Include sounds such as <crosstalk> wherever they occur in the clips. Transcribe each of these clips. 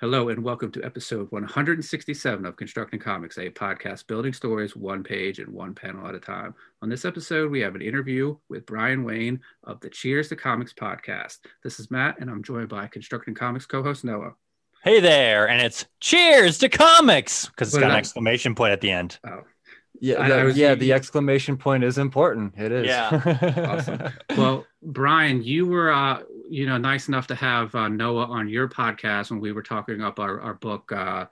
Hello, and welcome to episode 167 of Constructing Comics, a podcast building stories one page and one panel at a time. On this episode, we have an interview with Brian Wayne of the Cheers to Comics podcast. This is Matt, and I'm joined by Constructing Comics co host Noah. Hey there, and it's Cheers to Comics because it's What got an I- exclamation point at the end. Oh, Yeah, the, I was- yeah. The exclamation point is important. It is. awesome. well, Brian, you were, uh, you know, nice enough to have uh, Noah on your podcast when we were talking up our, our book, uh,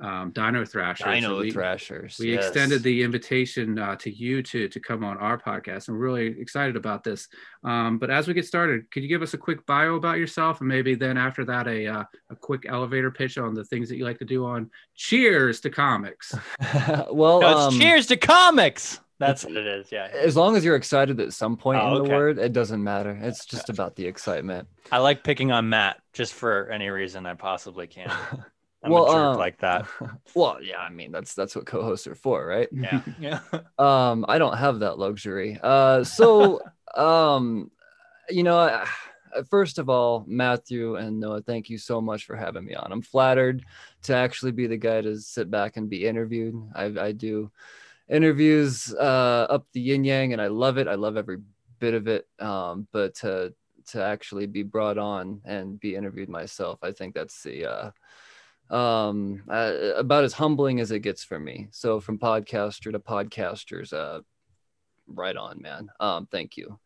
um, Dino Thrasher. Dino So we, Thrashers. we yes. extended the invitation uh, to you to to come on our podcast, and we're really excited about this. Um, but as we get started, could you give us a quick bio about yourself, and maybe then after that, a uh, a quick elevator pitch on the things that you like to do on Cheers to Comics. <laughs> well, No, um, Cheers to Comics. That's what it is. Yeah. As long as you're excited at some point Oh, in the okay. word, it doesn't matter. It's just about the excitement. I like picking on Matt just for any reason I possibly can. <laughs> I'm Well, um, like that. <laughs> well, yeah. I mean, that's that's what co-hosts are for, right? Yeah. <laughs> Yeah. Um, I don't have that luxury. Uh, so, um, you know, first of all, Matthew and Noah, thank you so much for having me on. I'm flattered to actually be the guy to sit back and be interviewed. I, I do interviews uh, up the yin yang, and I love it. I love every bit of it. Um, but to to actually be brought on and be interviewed myself, I think that's the uh, um uh, about as humbling as it gets for me so from podcaster to podcasters uh right on man um thank you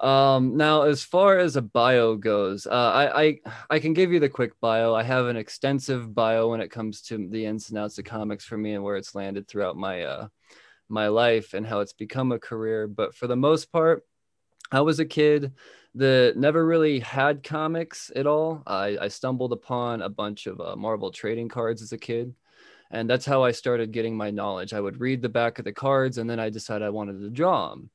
um now as far as a bio goes uh I, I i can give you the quick bio i have an extensive bio when it comes to the ins and outs of comics for me and where it's landed throughout my uh my life and how it's become a career but for the most part i was a kid that never really had comics at all. I, I stumbled upon a bunch of uh, Marvel trading cards as a kid, and that's how I started getting my knowledge. I would read the back of the cards, and then I decided I wanted to draw them.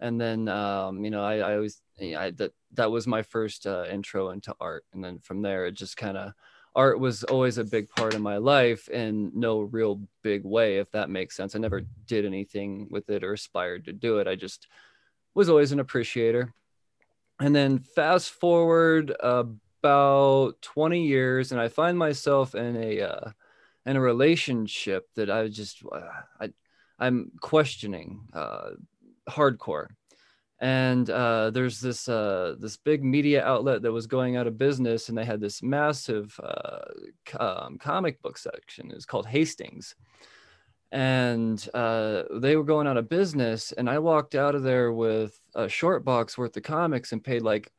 And then, um, you know, I, I always I, that that was my first uh, intro into art, and then from there, it just kind of art was always a big part of my life in no real big way, if that makes sense. I never did anything with it or aspired to do it. I just was always an appreciator and then fast forward about 20 years and i find myself in a uh, in a relationship that i just uh, i i'm questioning uh, hardcore and uh, there's this uh, this big media outlet that was going out of business and they had this massive uh, um, comic book section. It's called hastings. And uh, they were going out of business and i walked out of there with a short box worth of comics and paid like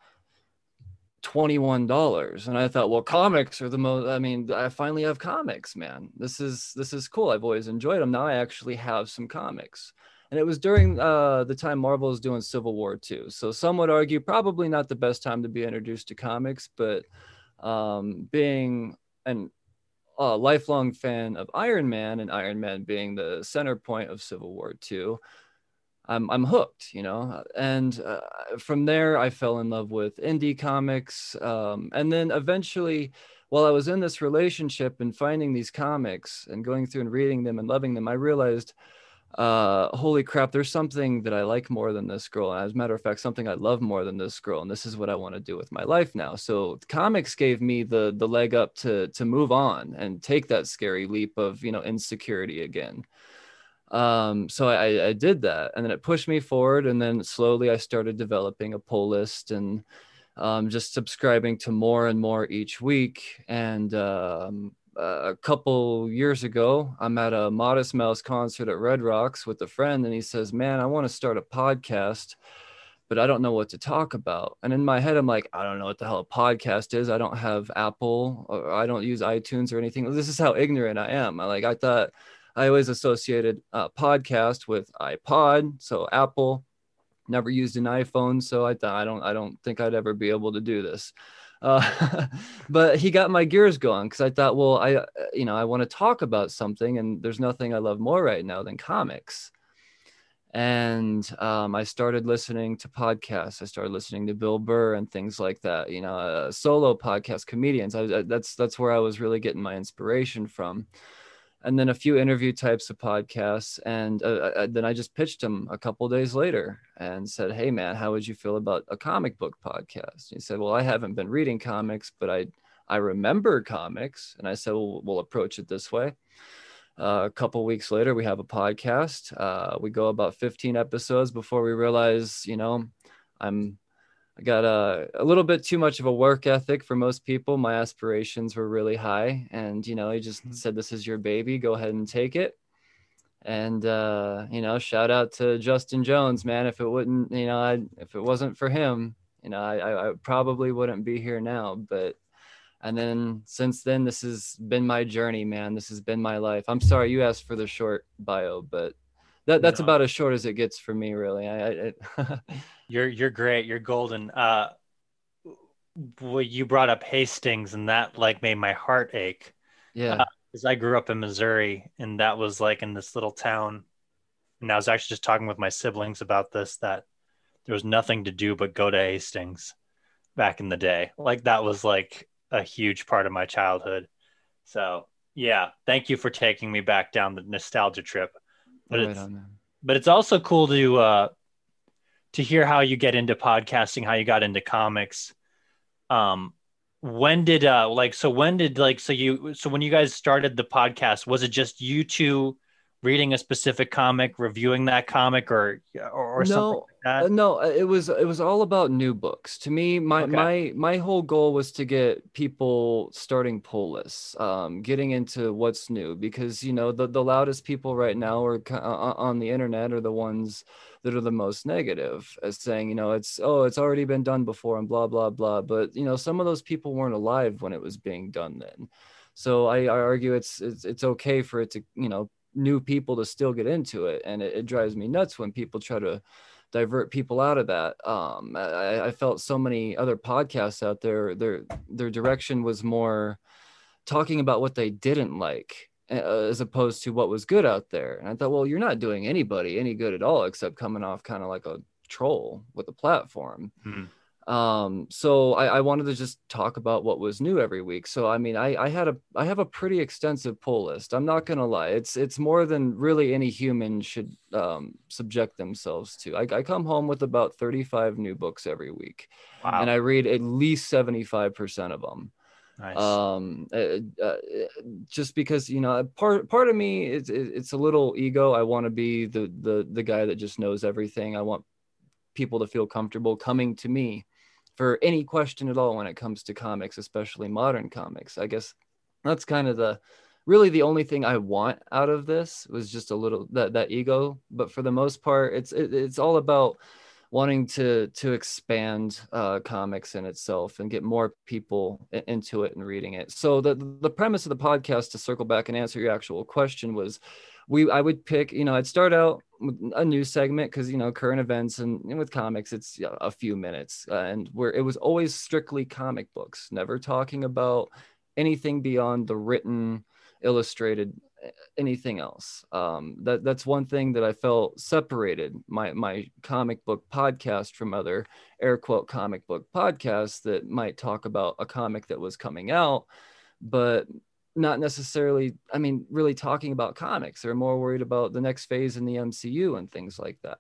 $21 and i thought well comics are the most i mean i finally have comics man. This is this is cool. I've always enjoyed them now i actually have some comics and it was during uh, the time marvel was doing civil war too so some would argue probably not the best time to be introduced to comics but um, being an a lifelong fan of Iron Man, and Iron Man being the center point of Civil War II, I'm I'm hooked, you know. And uh, from there, I fell in love with indie comics, um, and then eventually, while I was in this relationship and finding these comics and going through and reading them and loving them, I realized, uh, holy crap, there's something that I like more than this girl. As a matter of fact, something I love more than this girl, and this is what I want to do with my life now. So comics gave me the the leg up to to move on and take that scary leap of you know insecurity again. Um, so I, I did that, and then it pushed me forward, and then slowly I started developing a pull list and um, just subscribing to more and more each week. And um, a couple years ago, I'm at a Modest Mouse concert at Red Rocks with a friend, and he says, "Man, I want to start a podcast." But I don't know what to talk about. And in my head, I'm like, I don't know what the hell a podcast is. I don't have Apple or I don't use iTunes or anything. This is how ignorant I am. I like, I thought I always associated uh, podcast with iPod, so Apple. Never used an iPhone, so I thought I don't, I don't think I'd ever be able to do this. Uh, <laughs> but he got my gears going because I thought, well, I, uh, you know, I want to talk about something, and there's nothing I love more right now than comics. And um, I started listening to podcasts. I started listening to Bill Burr and things like that. You know, uh, solo podcast comedians. I, I, that's that's where I was really getting my inspiration from. And then a few interview types of podcasts. And uh, uh, then I just pitched him a couple days later and said, "Hey, man, how would you feel about a comic book podcast?" He said, "Well, I haven't been reading comics, but I." I remember comics. And I said, well, we'll approach it this way. Uh, a couple weeks later, we have a podcast. Uh, we go about 15 episodes before we realize, you know, I'm I got a, a little bit too much of a work ethic for most people. My aspirations were really high, and you know, he just mm-hmm. said, "This is your baby. Go ahead and take it." And uh, you know, shout out to Justin Jones, man. If it wouldn't, you know, I, if it wasn't for him, you know, I, I probably wouldn't be here now. But and then since then, this has been my journey, man. This has been my life. I'm sorry you asked for the short bio, but that that's about as short as it gets for me, really. I, I <laughs> you're you're great. You're golden. Uh, well, you brought up Hastings, and that like made my heart ache. Yeah, because uh, I grew up in Missouri, and that was like in this little town. And I was actually just talking with my siblings about this that there was nothing to do but go to Hastings back in the day. Like that was like a huge part of my childhood. So yeah, thank you for taking me back down the nostalgia trip but right it's but it's also cool to uh to hear how you get into podcasting, how you got into comics. Um, when did uh like so when did like so you so when you guys started the podcast, was it just you two reading a specific comic, reviewing that comic, or or, or no, something like that? Uh, no, uh, it was it was all about new books. To me, my okay. my my whole goal was to get people starting pull lists, um, getting into what's new because you know the the loudest people right now are uh, on the internet are the ones that are the most negative as saying you know it's oh it's already been done before and blah blah blah but you know some of those people weren't alive when it was being done then so I, I argue it's, it's it's okay for it to you know new people to still get into it and it, it, drives me nuts when people try to divert people out of that. Um, I, I, felt so many other podcasts out there their their direction was more talking about what they didn't like as opposed to what was good out there. And i thought well you're not doing anybody any good at all except coming off kind of like a troll with a platform. Hmm um so I, I wanted to just talk about what was new every week so i mean i i had a i have a pretty extensive pull list i'm not gonna lie it's it's more than really any human should um subject themselves to i, I come home with about 35 new books every week wow. and i read at least 75% of them Nice. Um, uh, uh, just because you know, part part of me it's it's a little ego. I want to be the the the guy that just knows everything. I want people to feel comfortable coming to me for any question at all when it comes to comics, especially modern comics. I guess that's kind of the really the only thing I want out of this was just a little that that ego. But for the most part, it's it, it's all about wanting to to expand uh, comics in itself and get more people into it and reading it. So the the premise of the podcast to circle back and answer your actual question was we I would pick, you know, I'd start out with a new segment because you know current events and, and, with comics it's a few minutes uh, and where it was always strictly comic books, never talking about anything beyond the written, illustrated, anything else. Um, that that's one thing that I felt separated my my comic book podcast from other air quote comic book podcasts that might talk about a comic that was coming out, but not necessarily i mean really talking about comics they're more worried about the next phase in the mcu and things like that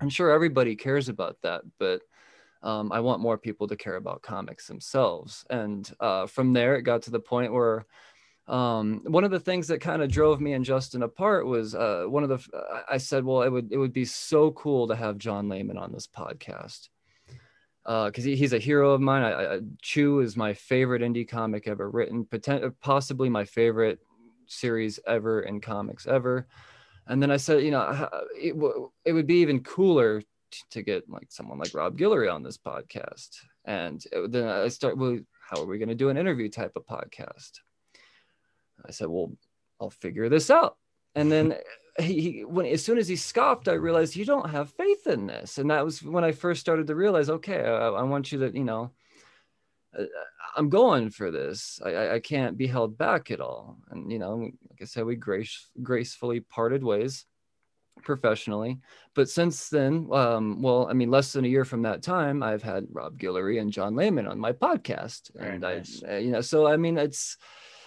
i'm sure everybody cares about that but um, i want more people to care about comics themselves and uh, from there it got to the point where um, one of the things that kind of drove me and justin apart was uh, one of the i said well it would it would be so cool to have john layman on this podcast because uh, he, he's a hero of mine. I, I, Chew is my favorite indie comic ever written, potent, possibly my favorite series ever in comics ever. And then I said, you know, it, it would be even cooler t- to get like someone like Rob Guillory on this podcast. And then I start, well, how are we going to do an interview type of podcast? I said, well, I'll figure this out. And then he, he, when as soon as he scoffed, I realized you don't have faith in this, and that was when I first started to realize, okay, I, I want you to, you know, uh, I'm going for this. I, I can't be held back at all. And you know, like I said, we grace, gracefully parted ways professionally. But since then, um, well, I mean, less than a year from that time, I've had Rob Guillory and John Layman on my podcast, Very and nice. I, uh, you know, so I mean, it's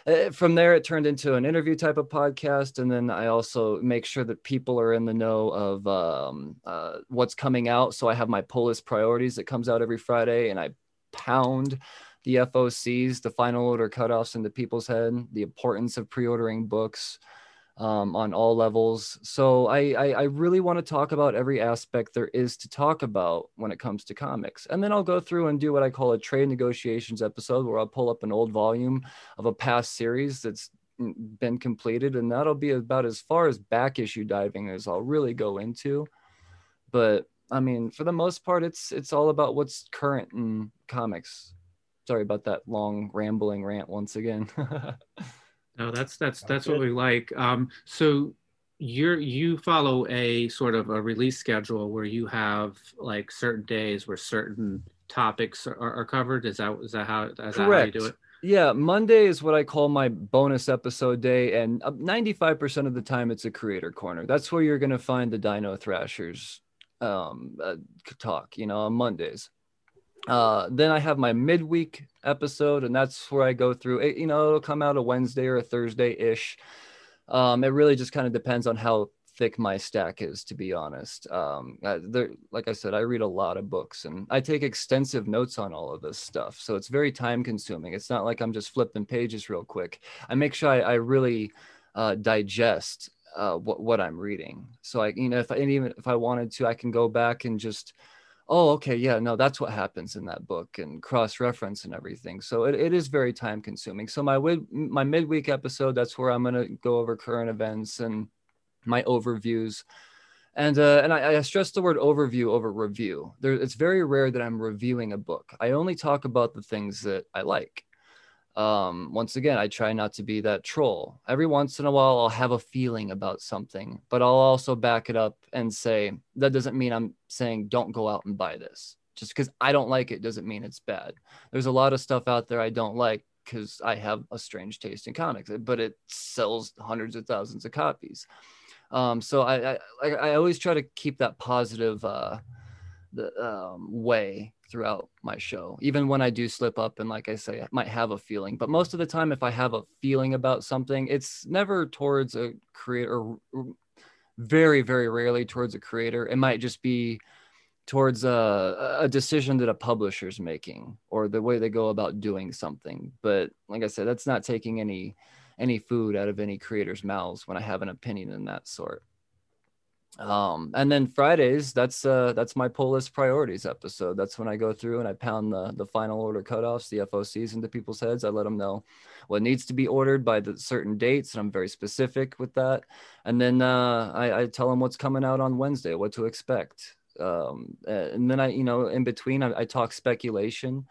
uh, from there it turned into an interview type of podcast and then i also make sure that people are in the know of um, uh, what's coming out. So i have my pull list priorities that comes out every friday and i pound the FOCs, the final order cutoffs into people's head, the importance of pre-ordering books um, on all levels. So I, I, I really want to talk about every aspect there is to talk about when it comes to comics, and then I'll go through and do what I call a trade negotiations episode, where I'll pull up an old volume of a past series that's been completed, and that'll be about as far as back issue diving as I'll really go into. But I mean, for the most part, it's it's all about what's current in comics. Sorry about that long rambling rant once again. <laughs> No, that's that's that's what we like. Um, so you're you follow a sort of a release schedule where you have like certain days where certain topics are, are covered. Is that is that how is that how you do it? Yeah, Monday is what I call my bonus episode day, and 95% of the time it's a creator corner. That's where you're going to find the Dino Thrashers um, uh, talk, you know, on Mondays. Uh, then I have my midweek episode, and that's where I go through it. You know, it'll come out a Wednesday or a Thursday ish. Um, it really just kind of depends on how thick my stack is, to be honest. Um, there, like I said, I read a lot of books and I take extensive notes on all of this stuff. So it's very time consuming. It's not like I'm just flipping pages real quick. I make sure I, I really uh, digest uh, what, what I'm reading. So I, you know, if I, even if I wanted to, I can go back and just oh okay yeah no that's what happens in that book and cross reference and everything so it, it is very time consuming so my my midweek episode that's where i'm going to go over current events and my overviews and uh, and I, I, stress the word overview over review there, it's very rare that i'm reviewing a book i only talk about the things that i like um, once again, I try not to be that troll. Every once in a while, I'll have a feeling about something, but I'll also back it up and say, that doesn't mean I'm saying don't go out and buy this. Just because I don't like it doesn't mean it's bad. There's a lot of stuff out there I don't like because I have a strange taste in comics, but it sells hundreds of thousands of copies. Um, so I, I, I always try to keep that positive uh, the um, way throughout my show even when i do slip up and like i say i might have a feeling. But most of the time if i have a feeling about something it's never towards a creator very very rarely towards a creator. It might just be towards a, a decision that a publisher's making or the way they go about doing something. But like i said that's not taking any any food out of any creator's mouths when i have an opinion in that sort um and then fridays that's uh that's my pull list priorities episode. That's when i go through and i pound the the final order cutoffs the focs into people's heads. I let them know what needs to be ordered by the certain dates and i'm very specific with that. And then uh i, I tell them what's coming out on wednesday what to expect. Um and then i you know in between i, I talk speculation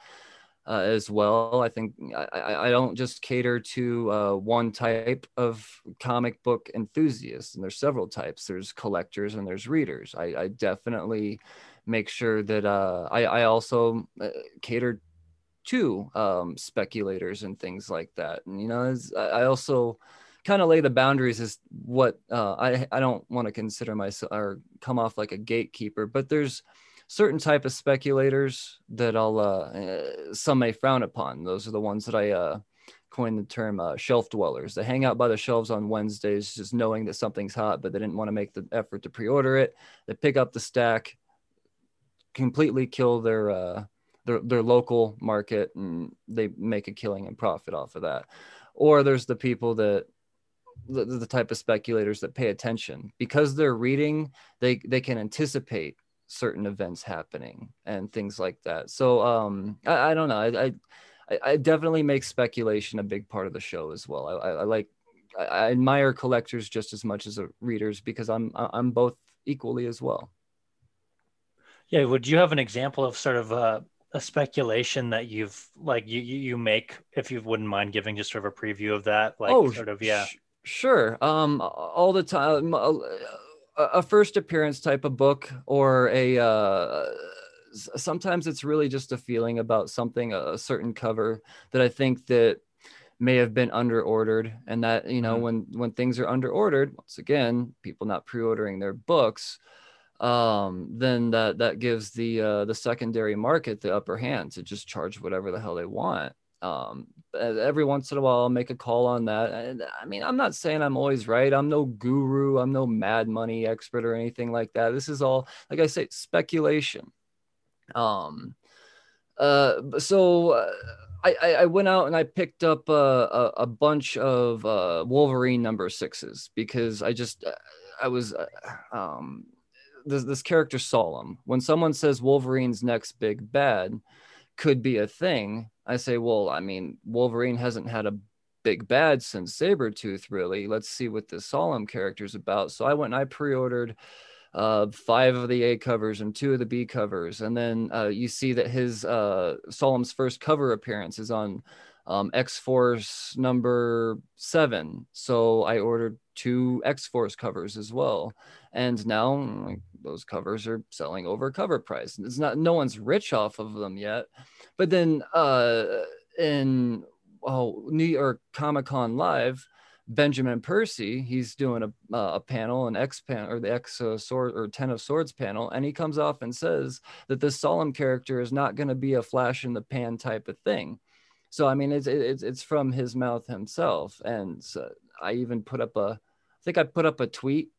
uh, as well. I think I, I don't just cater to uh, one type of comic book enthusiast, and there's several types. There's collectors and there's readers. I, I definitely make sure that uh, I, I also uh, cater to um, speculators and things like that. And you know, I also kind of lay the boundaries as what uh, I I don't want to consider myself or come off like a gatekeeper, but there's certain type of speculators that I'll uh, eh, some may frown upon. Those are the ones that I uh, coined the term uh, shelf dwellers. They hang out by the shelves on Wednesdays, just knowing that something's hot, but they didn't want to make the effort to pre-order it. They pick up the stack, completely kill their uh, their their local market, and they make a killing and profit off of that. Or there's the people that the, the type of speculators that pay attention because they're reading they they can anticipate certain events happening and things like that. So um, I, I don't know. I, I, I definitely make speculation a big part of the show as well. I, I, like I admire collectors just as much as readers because I'm I'm both equally as well. Yeah, would you have an example of sort of a, a speculation that you've like you you make if you wouldn't mind giving just sort of a preview of that? Like oh, sort of yeah. Sh- sure. Um, all the time a first appearance type of book or a uh, sometimes it's really just a feeling about something a certain cover that i think that may have been under ordered and that you know mm-hmm. when when things are under ordered once again people not pre-ordering their books um then that that gives the uh the secondary market the upper hand to just charge whatever the hell they want um, every once in a while, I'll make a call on that. And I mean, I'm not saying I'm always right. I'm no guru. I'm no mad money expert or anything like that. This is all, like I say, speculation. Um, uh, so uh, I, I went out and I picked up a, a, bunch of uh, Wolverine number sixes because I just uh, I was uh, um, this this character Solem. When someone says Wolverine's next big bad could be a thing, I say, well, I mean, Wolverine hasn't had a big bad since Sabretooth, really. Let's see what this Solem character is about. So I went and I pre-ordered uh, five of the A covers and two of the B covers. And then uh, you see that his uh, Solem's first cover appearance is on um, X Force number seven. So I ordered two X Force covers as well. And now like, those covers are selling over cover price. It's not, no one's rich off of them yet. But then uh, in oh, New York Comic Con Live, Benjamin Percy, he's doing a, uh, a panel, an X panel or the X uh, sword or Ten of Swords panel, and he comes off and says that this Solem character is not going to be a flash in the pan type of thing. So I mean, it's it's it's from his mouth himself, and so I even put up a, I think I put up a tweet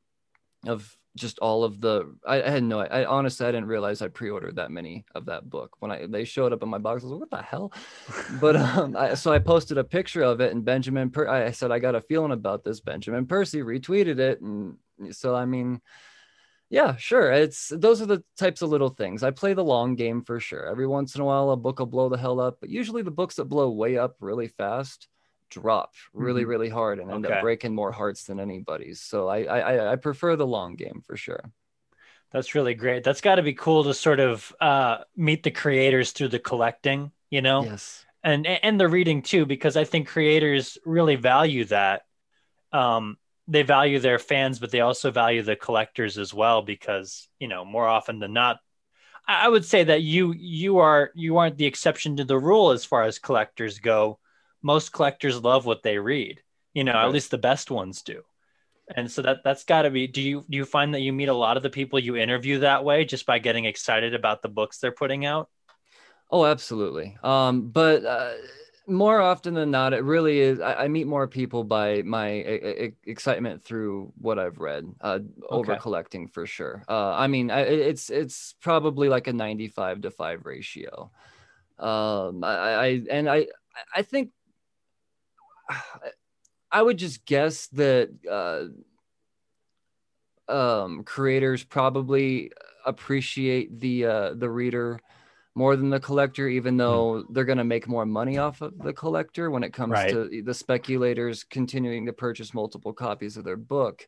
of just all of the I, I, had no I honestly I didn't realize I pre-ordered that many of that book. When I they showed up in my box I was like what the hell? <laughs> But um I, so I posted a picture of it and Benjamin per- I said I got a feeling about this. Benjamin Percy retweeted it and so I mean yeah sure it's those are the types of little things. I play the long game for sure. Every once in a while a book will blow the hell up but usually the books that blow way up really fast drop really mm-hmm. really hard and end okay. up breaking more hearts than anybody's. So I, I i prefer the long game for sure. That's really great. That's got to be cool to sort of uh meet the creators through the collecting you know? Yes. And and the reading too because i think creators really value that. Um they value their fans but they also value the collectors as well because you know more often than not i would say that you you are you aren't the exception to the rule as far as collectors go most collectors love what they read you know right. at least the best ones do. And so that that's got to be do you do you find that you meet a lot of the people you interview that way just by getting excited about the books they're putting out? Oh absolutely. Um but uh, more often than not it really is I, I meet more people by my excitement through what i've read uh okay. over collecting for sure. Uh i mean I, it's it's probably like a 95 to 5 ratio. Um I, I and i i think I would just guess that uh, um, creators probably appreciate the uh, the reader more than the collector, even though mm. they're going to make more money off of the collector when it comes right. to the speculators continuing to purchase multiple copies of their book.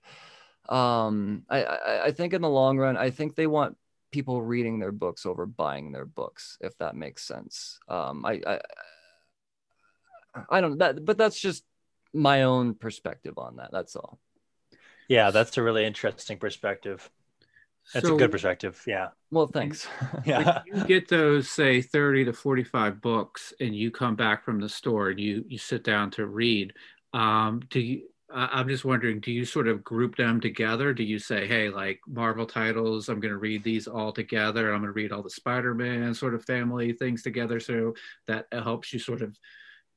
Um, I, I, I think in the long run, I think they want people reading their books over buying their books, if that makes sense. Um, I, I I don't that, but that's just my own perspective on that. That's all. Yeah, that's a really interesting perspective. That's so, a good perspective. Yeah. Well, thanks. <laughs> yeah. you get those, say, 30 to 45 books and you come back from the store and you, you sit down to read. Um, do you, I'm just wondering, do you sort of group them together? Do you say, hey, like Marvel titles, I'm going to read these all together. I'm going to read all the Spider Man sort of family things together. So that helps you sort of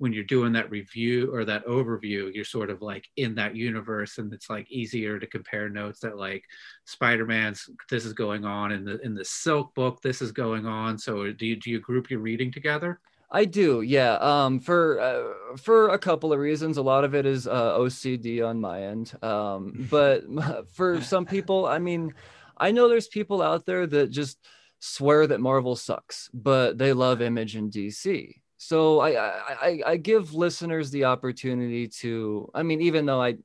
when you're doing that review or that overview, you're sort of like in that universe, and it's like easier to compare notes that like Spider-Man's this is going on in the in the Silk book, this is going on. So do you do you group your reading together? I do, yeah. Um, for uh, for a couple of reasons. A lot of it is uh, OCD on my end, um, <laughs> but <laughs> for some people, I mean, I know there's people out there that just swear that Marvel sucks, but they love Image and DC so I, I I give listeners the opportunity to. I mean, even though I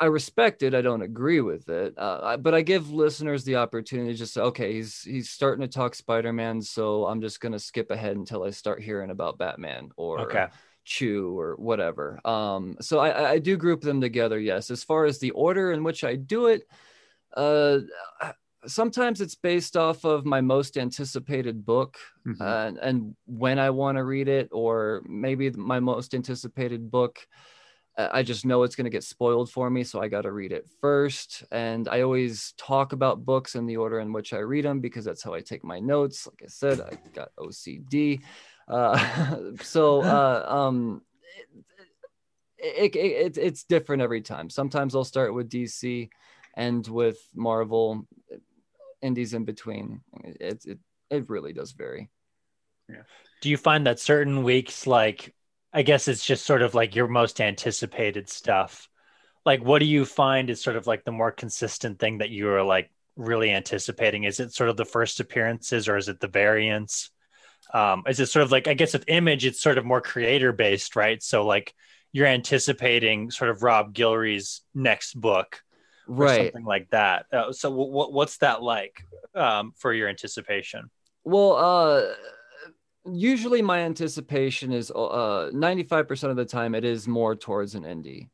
I respect it, I don't agree with it, uh, but I give listeners the opportunity to just say, okay, he's he's starting to talk Spider Man, so I'm just gonna skip ahead until I start hearing about Batman or. Okay. Chew or whatever. Um, so I, I do group them together. Yes. As far as the order in which I do it, uh, sometimes it's based off of my most anticipated book mm-hmm. uh, and when I want to read it, or maybe my most anticipated book. Uh, I just know it's going to get spoiled for me, so I got to read it first. And I always talk about books in the order in which I read them because that's how I take my notes. Like I said, I got OCD. Uh, <laughs> so uh, <laughs> um, it, it, it, it's different every time. Sometimes I'll start with DC and with Marvel indies in between. It, it, it really does vary. Yeah. Do you find that certain weeks, like, I guess it's just sort of like your most anticipated stuff? Like, what do you find is sort of like the more consistent thing that you are like really anticipating? Is it sort of the first appearances or is it the variants? Um, is it sort of like, I guess with image, it's sort of more creator based, right? So, like, you're anticipating sort of Rob Guillory's next book right something like that. Uh, so what what's that like um, for your anticipation? Well, uh, usually my anticipation is uh 95% of the time it is more towards an indie.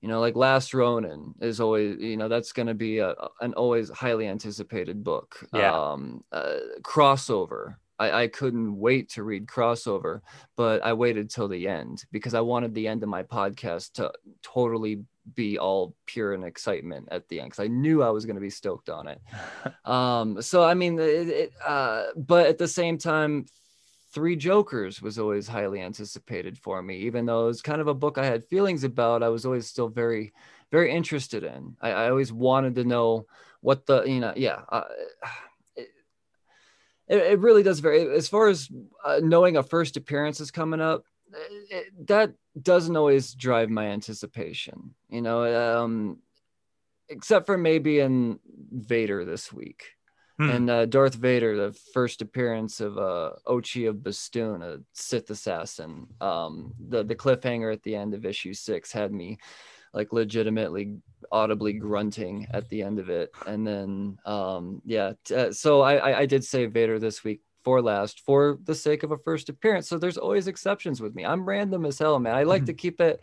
You know, like Last Ronin is always, you know, that's going to be a, an always highly anticipated book. Yeah. Um, uh, crossover. I, I couldn't wait to read crossover, but I waited till the end because I wanted the end of my podcast to totally be all pure and excitement at the end because I knew I was going to be stoked on it. <laughs> um, so I mean, it, it, uh, but at the same time, Three Jokers was always highly anticipated for me, even though it was kind of a book I had feelings about. I was always still very, very interested in. I, I always wanted to know what the, you know, yeah. Uh, it, it really does vary. As far as uh, knowing a first appearance is coming up, it, that doesn't always drive my anticipation, you know, um, except for maybe in Vader this week. Hmm. And uh, Darth Vader, the first appearance of uh, Ochi of Bestoon, a Sith assassin. Um, the the cliffhanger at the end of issue six had me like legitimately audibly grunting at the end of it. And then um, yeah, t- uh, so I, I I did say Vader this week for last for the sake of a first appearance. So there's always exceptions with me. I'm random as hell, man. I like to keep it.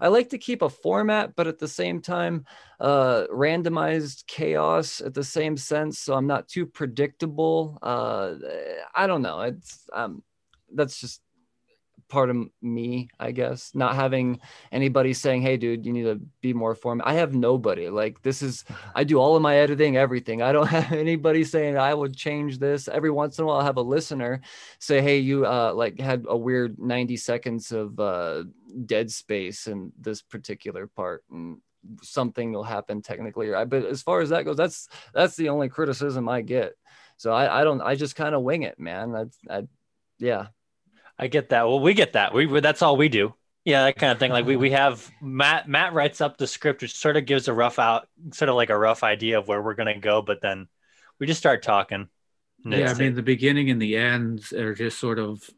I like to keep a format, but at the same time, uh, randomized chaos at the same sense. So I'm not too predictable. Uh, I don't know. It's um, that's just part of me, I guess. Not having anybody saying, "Hey, dude, you need to be more format." I have nobody. Like this is, <laughs> I do all of my editing, everything. I don't <laughs> have anybody saying I would change this. Every once in a while, I have a listener say, "Hey, you uh, like had a weird 90 seconds of uh, dead space in this particular part," and something will happen technically. Right? But as far as that goes, that's that's the only criticism I get. So I, I don't. I just kind of wing it, man. That's I, yeah. I get that. Well, we get that. We we- that's all we do. Yeah, that kind of thing. Like we we have Matt Matt writes up the script, which sort of gives a rough out, sort of like a rough idea of where we're gonna go, but then we just start talking. Yeah, I mean, the beginning and the ends are just sort of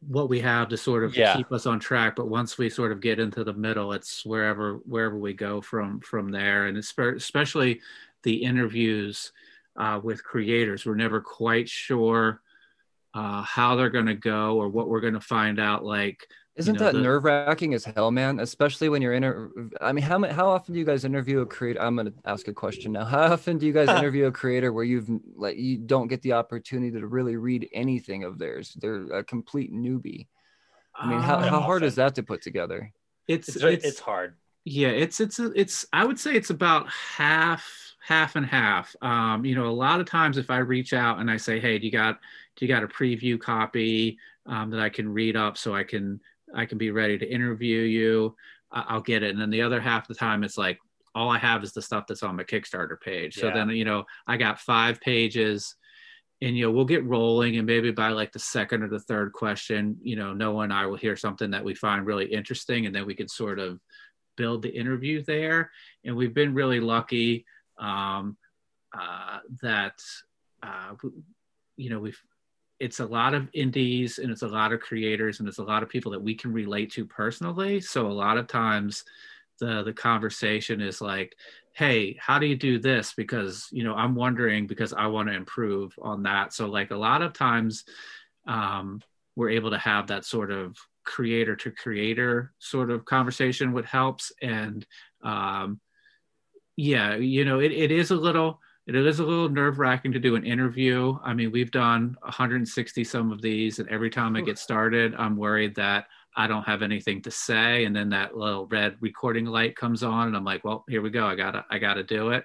what we have to sort of Yeah. keep us on track. But once we sort of get into the middle, it's wherever wherever we go from from there. And it's especially the interviews uh, with creators, we're never quite sure uh, how they're going to go or what we're going to find out. Like, Isn't know, that the- nerve wracking as hell, man? Especially when you're in. I mean, how how often do you guys interview a creator? I'm gonna ask a question now. <laughs> How often do you guys <laughs> interview a creator where you've like you don't get the opportunity to really read anything of theirs? They're a complete newbie. I mean, how, um, how hard is that to put together? it's it's, it's, it's hard. Yeah it's it's it's i would say it's about half half and half. Um you know a lot of times if i reach out and i say hey do you got do you got a preview copy um, that i can read up so i can i can be ready to interview you? I'll get it. And then the other half of the time it's like all i have is the stuff that's on my kickstarter page. So then you know i got five pages and you know we'll get rolling and maybe by like the second or the third question you know noah and i will hear something that we find really interesting and then we can sort of build the interview there. And we've been really lucky um, uh, that uh, you know we've it's a lot of indies and it's a lot of creators and it's a lot of people that we can relate to personally. So a lot of times the the conversation is like hey how do you do this? Because you know i'm wondering because i want to improve on that. So like a lot of times um, we're able to have that sort of creator to creator sort of conversation what helps. And um, yeah you know it, it is a little it is a little nerve wracking to do an interview. I mean we've done 160 some of these and every time i get started i'm worried that i don't have anything to say. And then that little red recording light comes on and i'm like well here we go. I gotta i gotta do it.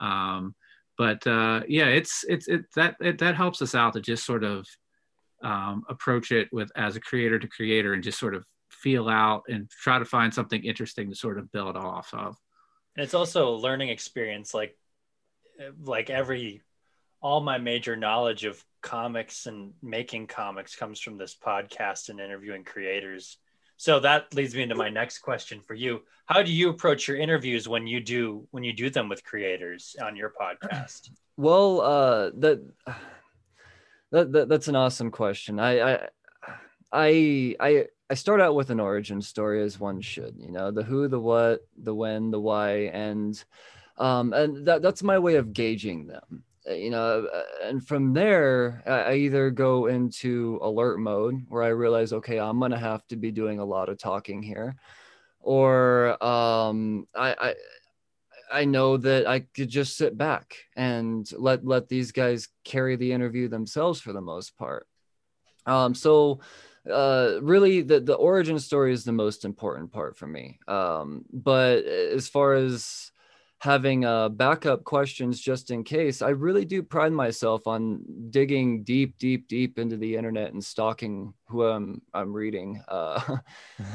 Um, but uh, yeah it's it's it that it, that helps us out to just sort of um, approach it with as a creator to creator and just sort of feel out and try to find something interesting to sort of build off of And it's also a learning experience. Like, like every, all my major knowledge of comics and making comics comes from this podcast and interviewing creators. So that leads me into my next question for you. How do you approach your interviews when you do when you do them with creators on your podcast? Well, uh, that, that, that that's an awesome question. I, I I I I start out with an origin story as one should, you know, the who, the what, the when, the why, and um, and that that's my way of gauging them. Uh, you know, uh, and from there, I either go into alert mode where I realize, okay, I'm gonna have to be doing a lot of talking here, or um, I, I I know that I could just sit back and let let these guys carry the interview themselves for the most part. Um, so uh, really the the origin story is the most important part for me. Um, but as far as having uh, backup questions just in case. I really do pride myself on digging deep, deep, deep into the internet and stalking who I'm I'm reading uh,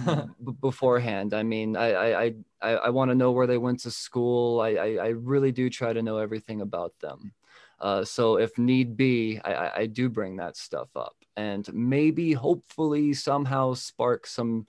<laughs> <laughs> beforehand. I mean, I I I, I want to know where they went to school. I, I, I really do try to know everything about them. Uh, so if need be, I, I do bring that stuff up and maybe hopefully somehow spark some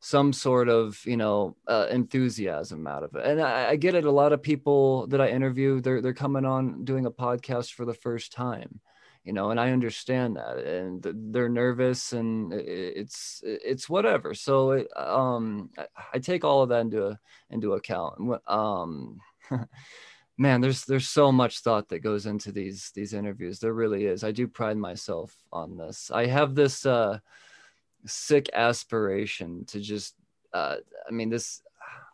some sort of you know uh, enthusiasm out of it. And I, I, get it. A lot of people that i interview they're they're coming on doing a podcast for the first time you know and i understand that. And they're nervous and it's it's whatever. So it, um i take all of that into into account. Um <laughs> man there's there's so much thought that goes into these these interviews. There really is. I do pride myself on this. I have this uh sick aspiration to just uh, i mean this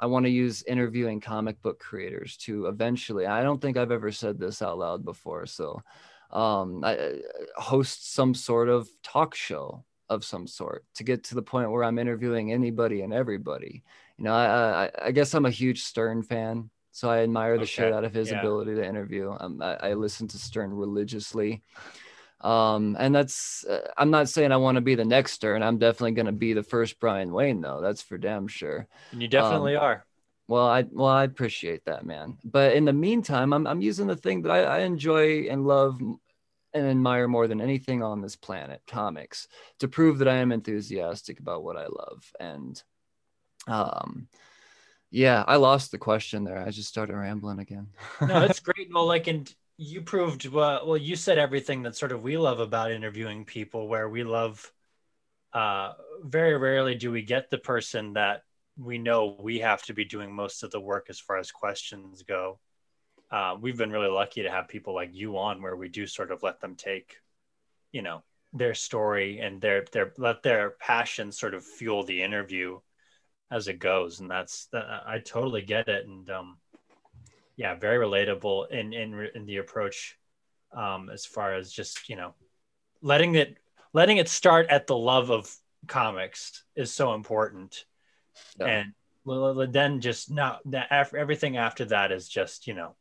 i want to use interviewing comic book creators to eventually i don't think i've ever said this out loud before so um, I, uh, host some sort of talk show of some sort to get to the point where i'm interviewing anybody and everybody you know i i, I guess i'm a huge stern fan so i admire the okay. shit out of his yeah. ability to interview um, I, I listen to stern religiously um, and that's, uh, I'm not saying I want to be the next Stern. I'm definitely going to be the first Brian Wayne, though. That's for damn sure. And you definitely um, are. Well, I well I appreciate that, man. But in the meantime, I'm I'm using the thing that I, I enjoy and love and admire more than anything on this planet, comics, to prove that I am enthusiastic about what I love. And um yeah, I lost the question there. I just started rambling again. no, that's <laughs> great. Well, like, and you proved well, well you said everything that sort of we love about interviewing people where we love uh, very rarely do we get the person that we know we have to be doing most of the work as far as questions go. Uh, we've been really lucky to have people like you on where we do sort of let them take you know their story and their their let their passion sort of fuel the interview as it goes. And that's that i totally get it. And um yeah, very relatable in in in the approach, um, as far as just you know, letting it letting it start at the love of comics is so important, yeah. and then just now everything after that is just you know,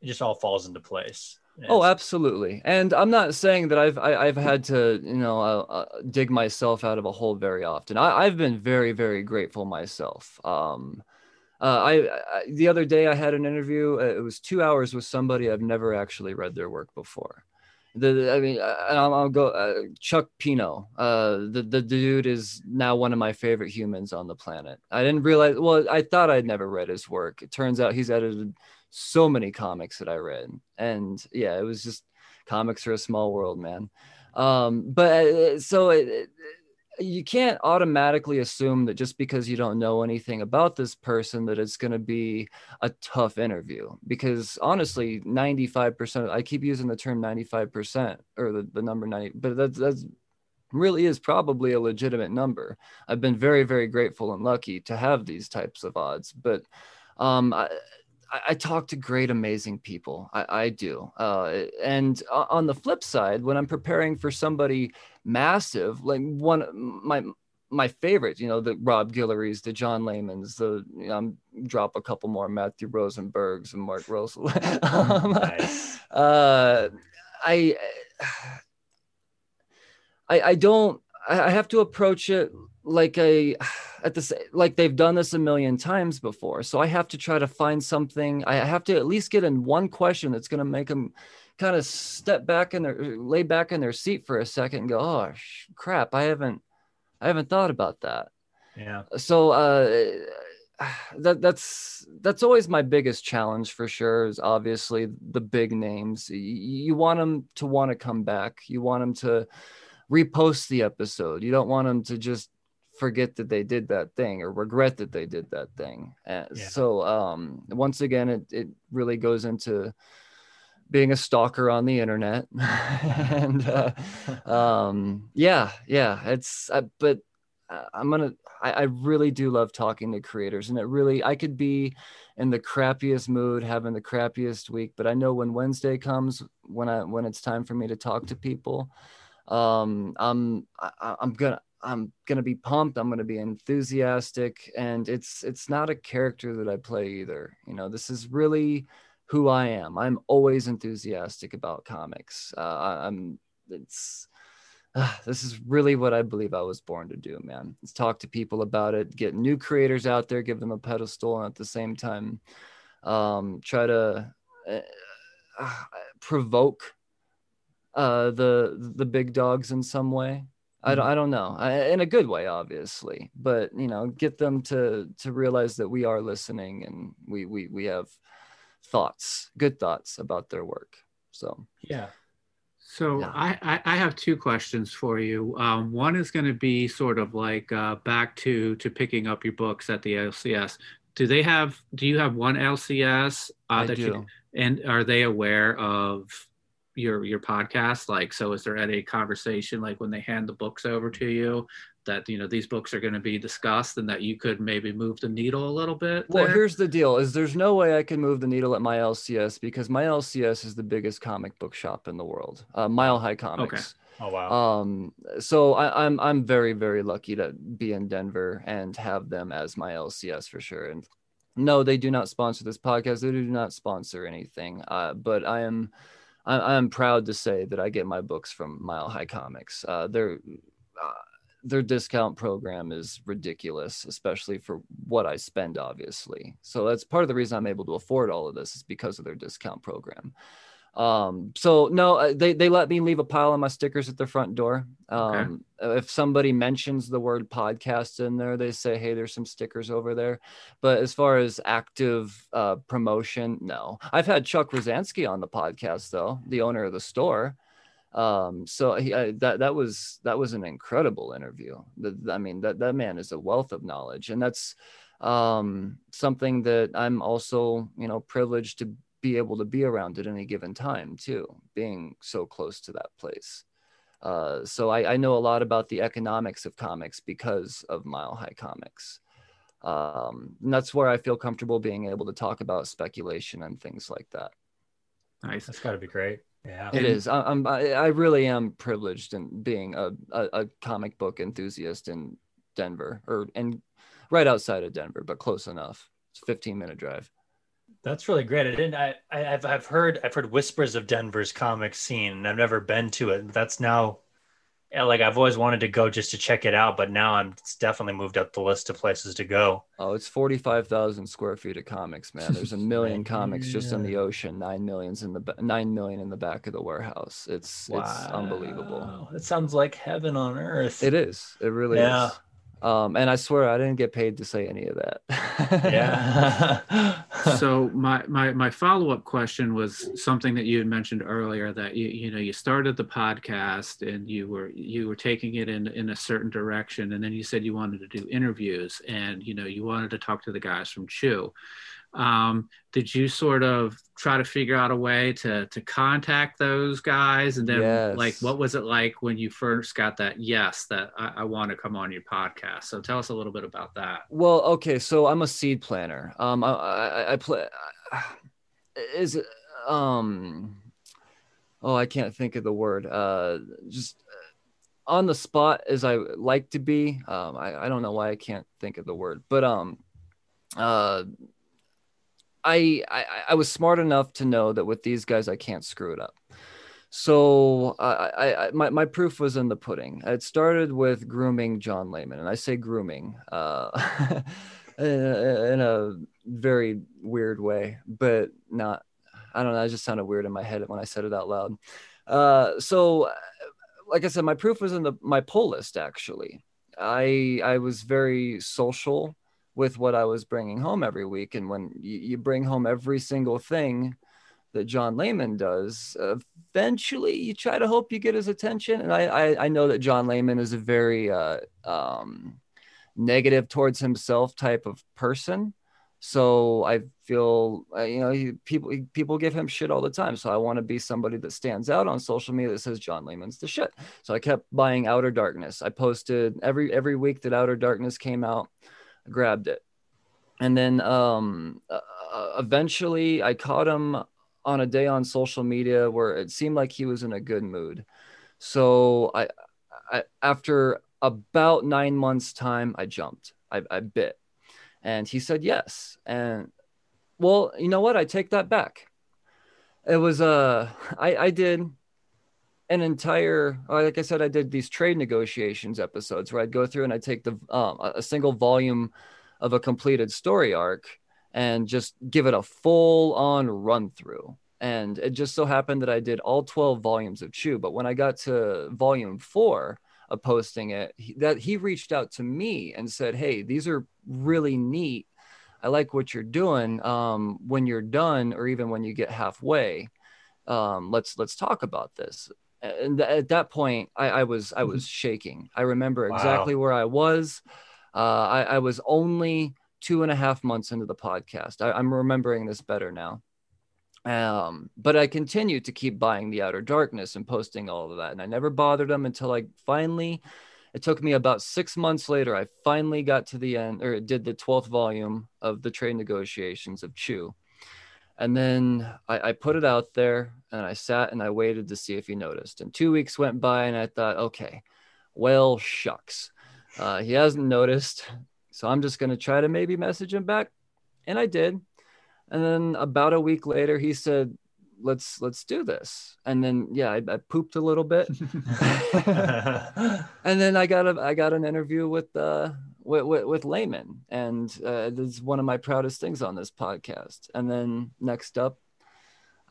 it just all falls into place. oh, absolutely. And I'm not saying that I've I, have i have had to you know uh, uh, dig myself out of a hole very often. I, I've been very very grateful myself. Um, uh, I, I, the other day I had an interview. Uh, it was two hours with somebody I've never actually read their work before. The, I mean, I'll, I'll go uh, Chuck Pino. Uh, the the dude is now one of my favorite humans on the planet. I didn't realize. Well, I thought I'd never read his work. It turns out he's edited so many comics that I read, and yeah, it was just comics are a small world, man. Um, but uh, so it, you can't automatically assume that just because you don't know anything about this person that it's going to be a tough interview because honestly 95% i keep using the term 95% or the, the number 90 but that's that's really is probably a legitimate number. I've been very very grateful and lucky to have these types of odds but um I, I, talk to great, amazing people. I, I do. Uh, and on the flip side, when I'm preparing for somebody massive, like one my my favorites, you know, the Rob Guillory's, the John Laymans, the you know, I'm drop a couple more Matthew Rosenbergs and Mark Russell. <laughs> <laughs> um, nice. uh, I, I I don't I have to approach it like a <sighs> at the like they've done this a million times before so i have to try to find something. I have to at least get in one question that's going to make them kind of step back in their lay back in their seat for a second and go oh crap i haven't i haven't thought about that. Yeah. So uh <sighs> that that's that's always my biggest challenge for sure is obviously the big names. You, you want them to want to come back. You want them to repost the episode. You don't want them to just forget that they did that thing or regret that they did that thing. Yeah. So um, once again, it, it really goes into being a stalker on the internet <laughs> and uh, <laughs> um, yeah, yeah, it's, uh, but I'm going to, I really do love talking to creators and it really, I could be in the crappiest mood, having the crappiest week, but I know when Wednesday comes, when I, when it's time for me to talk to people, um, I'm, I, I'm gonna, I'm gonna be pumped. I'm gonna be enthusiastic, and it's it's not a character that I play either. You know, this is really who I am. I'm always enthusiastic about comics. Uh, I'm it's uh, this is really what I believe I was born to do, man. Let's talk to people about it, get new creators out there, give them a pedestal, and at the same time, um, try to uh, uh provoke uh, the the big dogs in some way. I don't, mm-hmm. I don't know I, in a good way obviously but you know get them to to realize that we are listening and we we we have thoughts good thoughts about their work so yeah so yeah. I, I have two questions for you. Um, one is going to be sort of like uh, back to to picking up your books at the LCS. Do they have? Do you have one LCS uh, that do. you? And are they aware of your your podcast like so is there any conversation like when they hand the books over to you that you know these books are going to be discussed and that you could maybe move the needle a little bit well here's the deal is there's no way i can move the needle at my lcs because my lcs is the biggest comic book shop in the world uh, mile high comics okay. Oh wow. Um, so I, I'm I'm very very lucky to be in Denver and have them as my LCS for sure. And no, they do not sponsor this podcast. They do not sponsor anything. Uh, but I am I, am proud to say that I get my books from Mile High Comics. Uh, their uh, their discount program is ridiculous, especially for what I spend, obviously. So that's part of the reason I'm able to afford all of this is because of their discount program. Um, so no, uh, they, they let me leave a pile of my stickers at the front door. Um, okay. if somebody mentions the word podcast in there, they say, Hey, there's some stickers over there. But as far as active, uh, promotion, no, I've had Chuck Rozanski on the podcast though, the owner of the store. Um, so he, I, that, that was, that was an incredible interview. The, I mean, that, that man is a wealth of knowledge and that's, um, something that I'm also, you know, privileged to be able to be around at any given time too being so close to that place. Uh, so I, I, know a lot about the economics of comics because of mile high comics. Um, and that's where i feel comfortable being able to talk about speculation and things like that. Nice. That's got to be great. Yeah. It is. I, I'm, I really am privileged in being a, a, a comic book enthusiast in denver or and right outside of denver but close enough. It's a 15 minute drive that's really great. I didn't. I, I have I've heard I've heard whispers of Denver's comic scene, and I've never been to it. That's now, like I've always wanted to go just to check it out, but now I'm it's definitely moved up the list of places to go. Oh, it's forty five thousand square feet of comics, man. There's a <laughs> million comics yeah. just in the ocean. Nine millions in the nine million in the back of the warehouse. It's wow. it's unbelievable. It sounds like heaven on earth. It is. It really yeah. is. Um, and I swear I didn't get paid to say any of that. <laughs> yeah. <laughs> so my my my follow up question was something that you had mentioned earlier that you you know you started the podcast and you were you were taking it in in a certain direction and then you said you wanted to do interviews and you know you wanted to talk to the guys from Chew um, did you sort of try to figure out a way to to contact those guys? And then yes. like what was it like when you first got that yes that I, I, want to come on your podcast so tell us a little bit about that. Well okay so i'm a seed planner. Um i i, I play <sighs> is um oh i can't think of the word. Uh just on the spot as i like to be. Um i, I don't know why i can't think of the word but um uh I, I I was smart enough to know that with these guys I can't screw it up. So I, I, I, my, my proof was in the pudding. It started with grooming John Layman, and I say grooming uh, <laughs> in, a, in a very weird way, but not. I don't know. It just sounded weird in my head when I said it out loud. Uh, so, like I said, my proof was in the my pull list. Actually, I I was very social with what I was bringing home every week, and when you, you bring home every single thing that John Layman does, eventually you try to hope you get his attention. And I, I, I know that John Layman is a very uh, um, negative towards himself type of person. So I feel, uh, you know, he, people people give him shit all the time. So I want to be somebody that stands out on social media that says John Layman's the shit. So I kept buying Outer Darkness. I posted every every week that Outer Darkness came out, grabbed it, and then um, uh, eventually I caught him on a day on social media where it seemed like he was in a good mood. So I, I after about nine months time, I jumped, I, I bit, and he said yes. And well, you know what? I take that back. It was uh, I I did an entire like i said i did these trade negotiations episodes where i'd go through and i'd take the um, a single volume of a completed story arc and just give it a full on run through. And it just so happened that I did all 12 volumes of Chew. But when I got to volume four of posting it, he, that he reached out to me and said, Hey, these are really neat. I like what you're doing. Um, when you're done, or even when you get halfway, um, let's let's talk about this. And at that point, I, I was I was shaking. I remember wow. exactly where I was. Uh, I, I was only two and a half months into the podcast. I, am remembering this better now. Um, but I continued to keep buying the Outer Darkness and posting all of that. And I never bothered them until I finally, it took me about six months later, I finally got to the end or did the 12th volume of the trade negotiations of Chew. And then I, I, put it out there and I sat and I waited to see if he noticed. And two weeks went by and I thought, okay, well, shucks. Uh, he hasn't noticed. So I'm just going to try to maybe message him back. And I did. And then about a week later, he said, let's let's do this and then yeah i, I pooped a little bit <laughs> <laughs> and then i got a i got an interview with uh with, with, with layman and uh, this is one of my proudest things on this podcast and then next up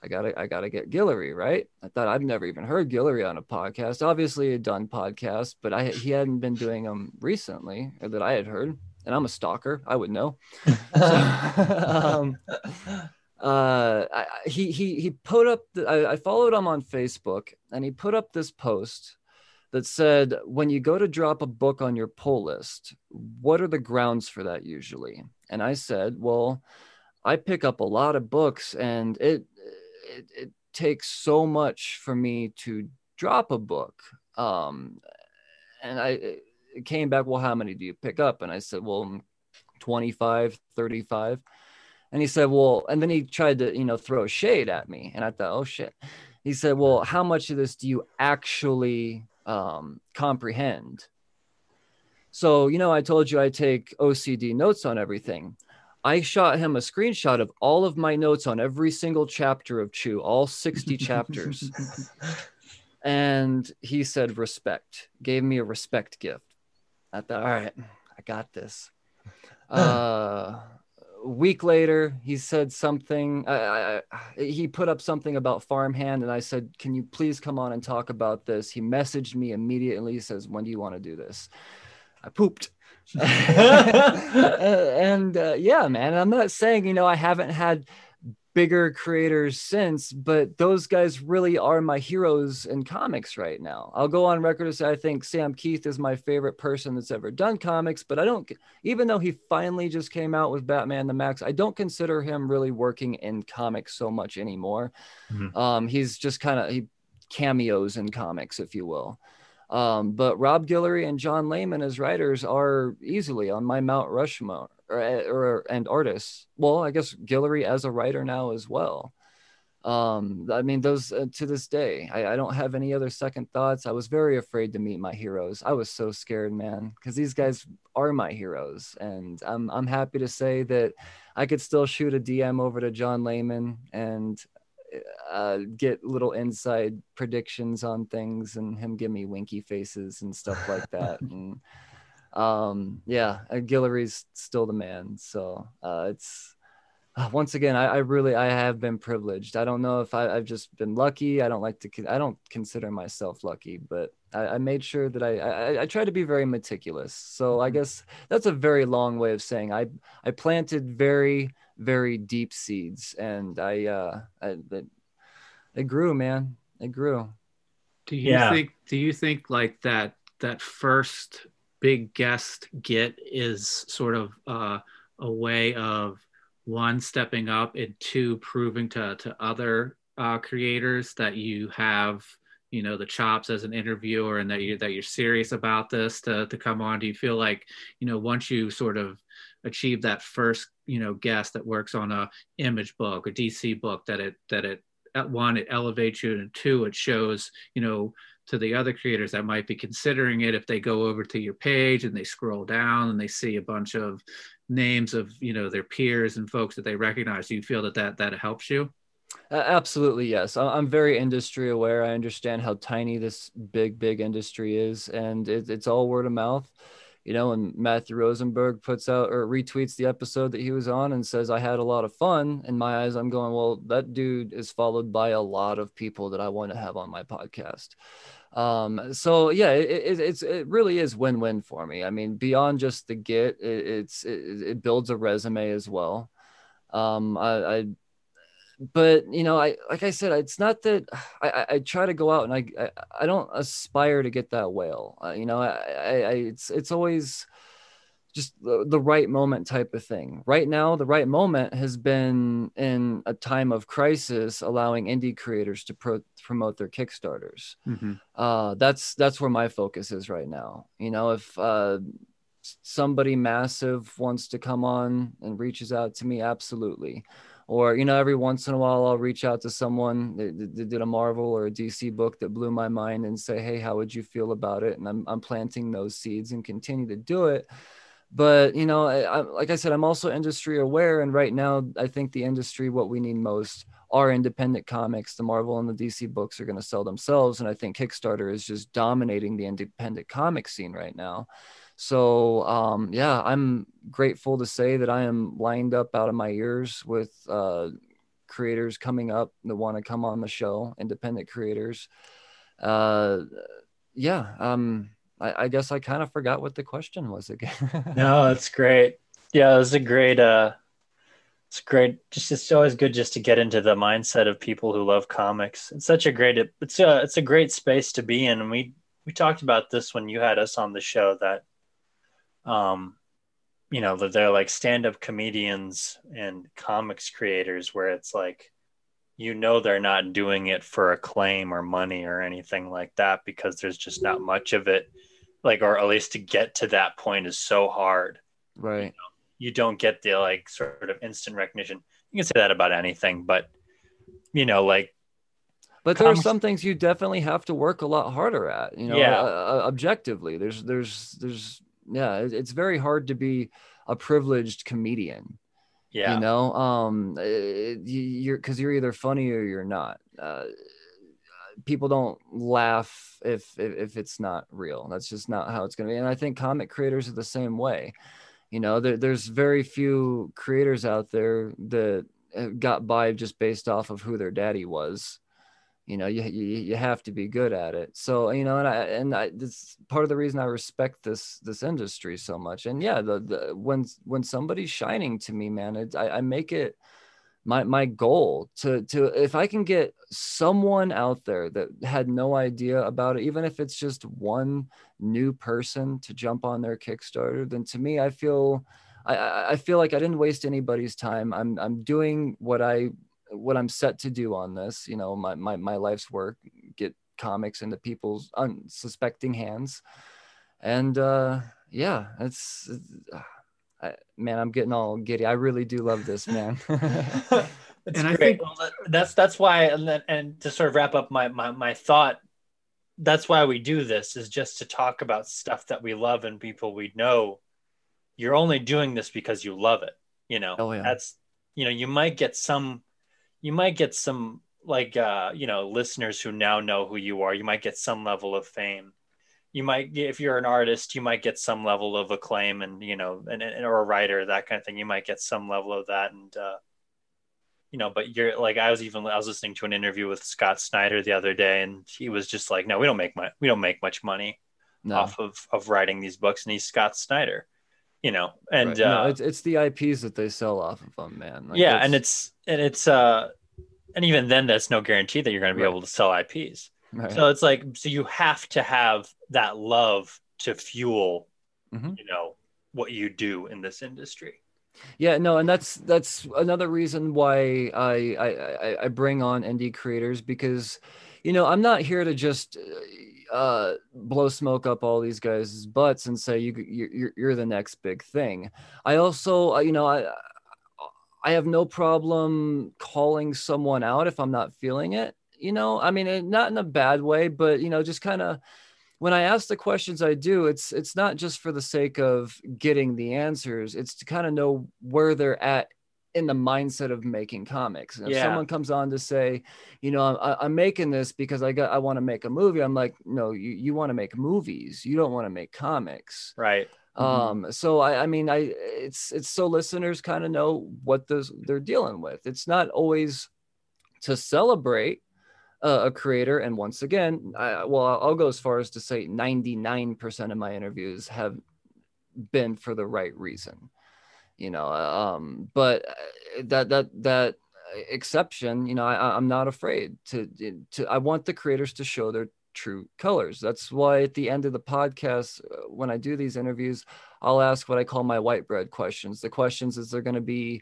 I gotta I gotta get Guillory right. I thought I've never even heard Guillory on a podcast. Obviously, he'd done podcasts, but I he hadn't been doing them recently that I had heard and I'm a stalker. I would know. <laughs> um, uh, I, he he he put up. The, I, I followed him on Facebook, and he put up this post that said, "When you go to drop a book on your pull list, what are the grounds for that usually?" And I said, "Well, I pick up a lot of books, and it it, it takes so much for me to drop a book." Um, and I it came back, well, how many do you pick up? And I said, well, 25, 35. And he said, well, and then he tried to, you know, throw shade at me. And I thought, oh shit. He said, well, how much of this do you actually um, comprehend? So, you know, I told you I take OCD notes on everything. I shot him a screenshot of all of my notes on every single chapter of Chew, all 60 <laughs> chapters. And he said, respect, gave me a respect gift. I thought, all right, I got this. <sighs> Uh, a week later, he said something. I, he put up something about farmhand, and I said, "Can you please come on and talk about this?" He messaged me immediately. He says, "When do you want to do this?" I pooped. <laughs> <laughs> and uh, yeah, man, I'm not saying you know I haven't had bigger creators since, but those guys really are my heroes in comics right now. I'll go on record to say I think Sam Kieth is my favorite person that's ever done comics, but I don't, even though he finally just came out with Batman the Maxx, I don't consider him really working in comics so much anymore. Mm-hmm. Um, he's just kind of, he cameos in comics, if you will. Um, but Rob Guillory and John Layman as writers are easily on my Mount Rushmore or, or and artists. Well, I guess Guillory as a writer now as well. Um, I mean, those uh, to this day, I, I don't have any other second thoughts. I was very afraid to meet my heroes. I was so scared, man, because these guys are my heroes, and I'm I'm happy to say that I could still shoot a DM over to John Layman, and uh, get little inside predictions on things and him give me winky faces and stuff like that. <laughs> and um, yeah, Guillory's still the man. So uh, it's uh, once again, I, I, really I have been privileged. I don't know if I, have just been lucky. I don't like to. I don't consider myself lucky, but I, I made sure that I, I I try to be very meticulous. So I mm-hmm. guess that's a very long way of saying I I planted very very deep seeds, and I uh I, it, it grew, man. It grew. Do you yeah. think? Do you think like that? That first big guest get is sort of uh, a way of one stepping up and two proving to to other uh, creators that you have you know the chops as an interviewer and that you that you're serious about this to to come on. Do you feel like you know once you sort of achieve that first you know guest that works on a image book or dc book that it that it at one it elevates you and two it shows you know to the other creators that might be considering it if they go over to your page and they scroll down and they see a bunch of names of you know their peers and folks that they recognize. Do you feel that that that helps you? Uh, absolutely yes. I'm very industry aware. I understand how tiny this big big industry is and it, it's all word of mouth. You know and matthew rosenberg puts out or retweets the episode that he was on and says i had a lot of fun in my eyes i'm going well that dude is followed by a lot of people that i want to have on my podcast um so yeah it, it, it's it really is win-win for me. I mean beyond just the get it, it's it, it, builds a resume as well. Um I, I but you know i like i said it's not that <sighs> i i, try to go out and I, I, I don't aspire to get that whale. Uh, you know I, I, I it's it's always just the, the right moment type of thing. Right now, the right moment has been in a time of crisis, allowing indie creators to pro- promote their Kickstarters. Mm-hmm. Uh, that's that's where my focus is right now. You know, if uh, somebody massive wants to come on and reaches out to me, absolutely. Or you know, every once in a while, I'll reach out to someone that, that did a Marvel or a DC book that blew my mind and say, "Hey, how would you feel about it?" And I'm I'm planting those seeds and continue to do it but you know I, I, like i said i'm also industry aware and right now i think the industry what we need most are independent comics. The marvel and the dc books are going to sell themselves and i think kickstarter is just dominating the independent comic scene right now. So um, yeah i'm grateful to say that i am lined up out of my ears with uh, creators coming up that want to come on the show independent creators. Uh, yeah um I, I guess I kind of forgot what the question was again. <laughs> no, that's great. Yeah, it was a great. uh It's great. Just it's always good just to get into the mindset of people who love comics. It's such a great. It's a it's a great space to be in, and we we talked about this when you had us on the show that, um, you know that they're like stand-up comedians and comics creators where it's like you know they're not doing it for acclaim or money or anything like that because there's just not much of it like or at least to get to that point is so hard. Right. You, know, you don't get the like sort of instant recognition. You can say that about anything but you know like but there are some things you definitely have to work a lot harder at you know yeah. uh, objectively. There's there's there's yeah it's very hard to be a privileged comedian yeah. you know? Um you're because you're either funny or you're not. Uh, people don't laugh if, if, if it's not real. That's just not how it's going to be. And I think comic creators are the same way. You know, there, there's very few creators out there that got by just based off of who their daddy was. You know, you, you, you have to be good at it. So you know, and I and I this part of the reason I respect this this industry so much. And yeah, the, the when when somebody's shining to me, man, it, I, I make it my my goal to to if I can get someone out there that had no idea about it, even if it's just one new person to jump on their Kickstarter, then to me I feel I, I feel like I didn't waste anybody's time. I'm I'm doing what I what I'm set to do on this. You know, my my my life's work, get comics into people's unsuspecting hands, and uh, yeah, it's. it's I, man, I'm getting all giddy. I really do love this, man. <laughs> and I think well, that's that's why, and, and to sort of wrap up my, my my thought, that's why we do this is just to talk about stuff that we love and people we know. You're only doing this because you love it. You know, oh, yeah. that's you know, you might get some, you might get some like uh, you know listeners who now know who you are. You might get some level of fame. You might, if you're an artist, you might get some level of acclaim, and you know, and, and or a writer, that kind of thing. You might get some level of that, and uh, you know, but you're like I was even I was listening to an interview with Scott Snyder the other day, and he was just like, "No, we don't make much. We don't make much money No. off of of writing these books," and he's Scott Snyder, you know, and Right. No, uh, it's it's the IPs that they sell off of them, man. Like, yeah, that's- and it's and it's uh, and even then, that's no guarantee that you're going to be Right. able to sell IPs. Right. So it's like, so you have to have that love to fuel, Mhm. you know, what you do in this industry. Yeah, no, and that's that's another reason why I I I, bring on indie creators because, you know, I'm not here to just uh, blow smoke up all these guys' butts and say you you're you're the next big thing. I also, you know, I I have no problem calling someone out if I'm not feeling it. You know, I mean, not in a bad way, but you know, just kind of when I ask the questions I do, it's it's not just for the sake of getting the answers. It's to kind of know where they're at in the mindset of making comics. And if Yeah. someone comes on to say, you know, I, I'm making this because I got I want to make a movie, I'm like, no, you you want to make movies. You don't want to make comics. Right. Mhm. Um, so I, I mean, I it's it's so listeners kind of know what those they're dealing with. It's not always to celebrate uh, a creator. And once again, I, well, I'll go as far as to say 99% of my interviews have been for the right reason. You know, um, but uh, that that that exception, you know, I, I'm not afraid to to. I want the creators to show their true colors. That's why at the end of the podcast, uh, when I do these interviews, I'll ask what I call my white bread questions. The questions is they're going to be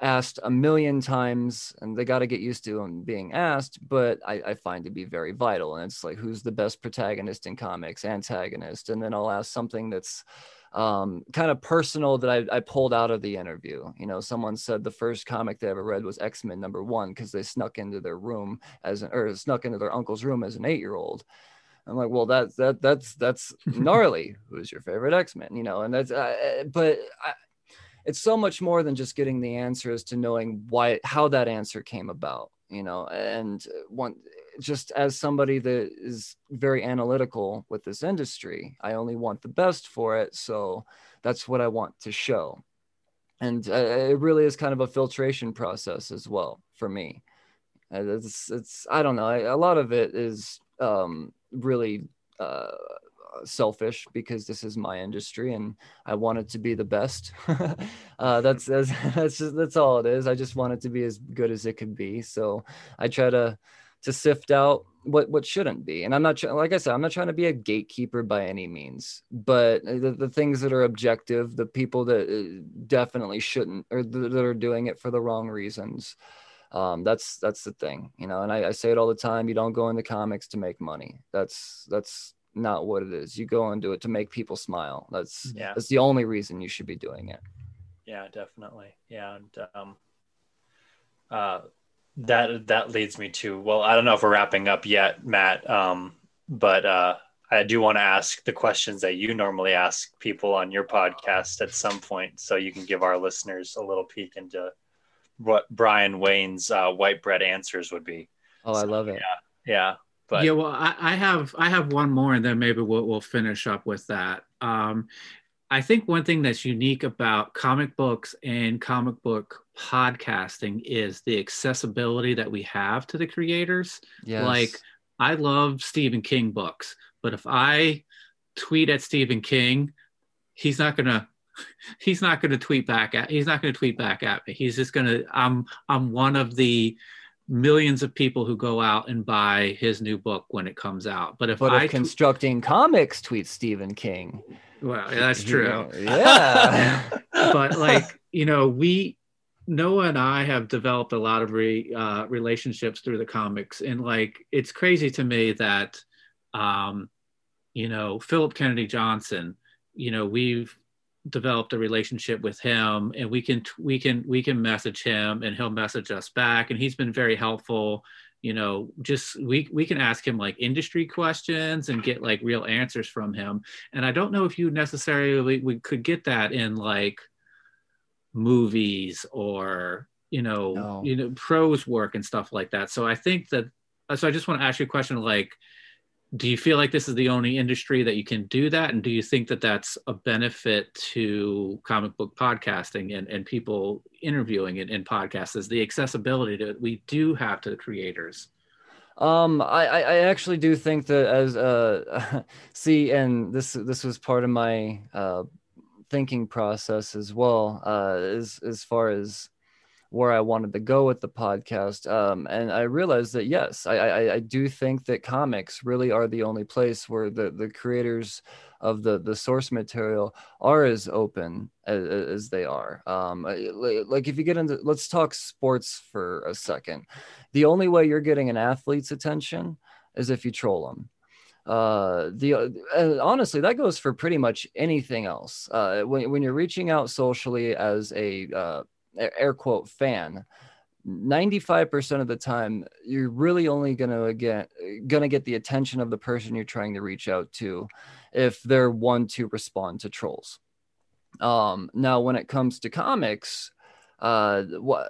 asked a million times and they got to get used to them being asked, but I, I find to be very vital. And it's like, who's the best protagonist in comics, antagonist? And then I'll ask something that's um, kind of personal that I, I pulled out of the interview. You know, someone said the first comic they ever read was X Men number one because they snuck into their room as an, or snuck into their uncle's room as an eight year old. I'm like, well, that's that that's that's <laughs> gnarly. Who's your favorite X Men? You know, and that's uh, but I, it's so much more than just getting the answer as to knowing why how that answer came about. You know, and one just as somebody that is very analytical with this industry, I only want the best for it. So that's what I want to show. And uh, it really is kind of a filtration process as well for me. Uh, It's, it's I don't know. I, a lot of it is um, really uh, selfish because this is my industry and I want it to be the best. <laughs> uh, that's that's <laughs> that's just, that's all it is. I just want it to be as good as it could be. So I try to to sift out what what shouldn't be. And I'm not like I said, I'm not trying to be a gatekeeper by any means. But the, the things that are objective, the people that uh, definitely shouldn't or th- that are doing it for the wrong reasons. Um, that's that's the thing, you know. And I, I say it all the time. You don't go into comics to make money. That's that's not what it is. You go and do it to make people smile. That's Yeah. that's the only reason you should be doing it. Yeah, definitely. Yeah, and um, uh, that that leads me to well, I don't know if we're wrapping up yet, Matt. Um, but uh, I do want to ask the questions that you normally ask people on your podcast at some point, so you can give our listeners a little peek into what Brian Wayne's uh, white bread answers would be. Oh, I love it. Yeah, but yeah, well, I, I have I have one more, and then maybe we'll we'll finish up with that. Um, I think one thing that's unique about comic books and comic book podcasting is the accessibility that we have to the creators. Yes. Like, I love Stephen King books, but if I tweet at Stephen King, he's not gonna <laughs> he's not gonna tweet back at he's not gonna tweet back at me. He's just gonna I'm I'm one of the millions of people who go out and buy his new book when it comes out. But if but I if tw- constructing comics tweets Stephen King. well, that's true. <laughs> yeah. but like you know we noah and i have developed a lot of re, uh, relationships through the comics and like it's crazy to me that um you know philip kennedy johnson you know we've developed a relationship with him and we can we can we can message him and he'll message us back and he's been very helpful you know just we we can ask him like industry questions and get like real answers from him and i don't know if you necessarily we could get that in like movies or you know, No. you know, prose work and stuff like that. So I think that. So I just want to ask you a question, like, do you feel like this is the only industry that you can do that, and do you think that that's a benefit to comic book podcasting and and people interviewing in, in podcasts? Is the accessibility that we do have to the creators? Um, I, I I actually do think that as uh, <laughs> see, and this this was part of my uh thinking process as well. Uh, as as far as where I wanted to go with the podcast. Um, and I realized that yes, I, I I do think that comics really are the only place where the the creators of the the source material are as open as, as they are. Um, like if you get into let's talk sports for a second. The only way you're getting an athlete's attention is if you troll them uh the uh, honestly that goes for pretty much anything else uh when, when you're reaching out socially as a uh air quote fan 95% of the time you're really only going to get going to get the attention of the person you're trying to reach out to if they're one to respond to trolls. Um now when it comes to comics uh what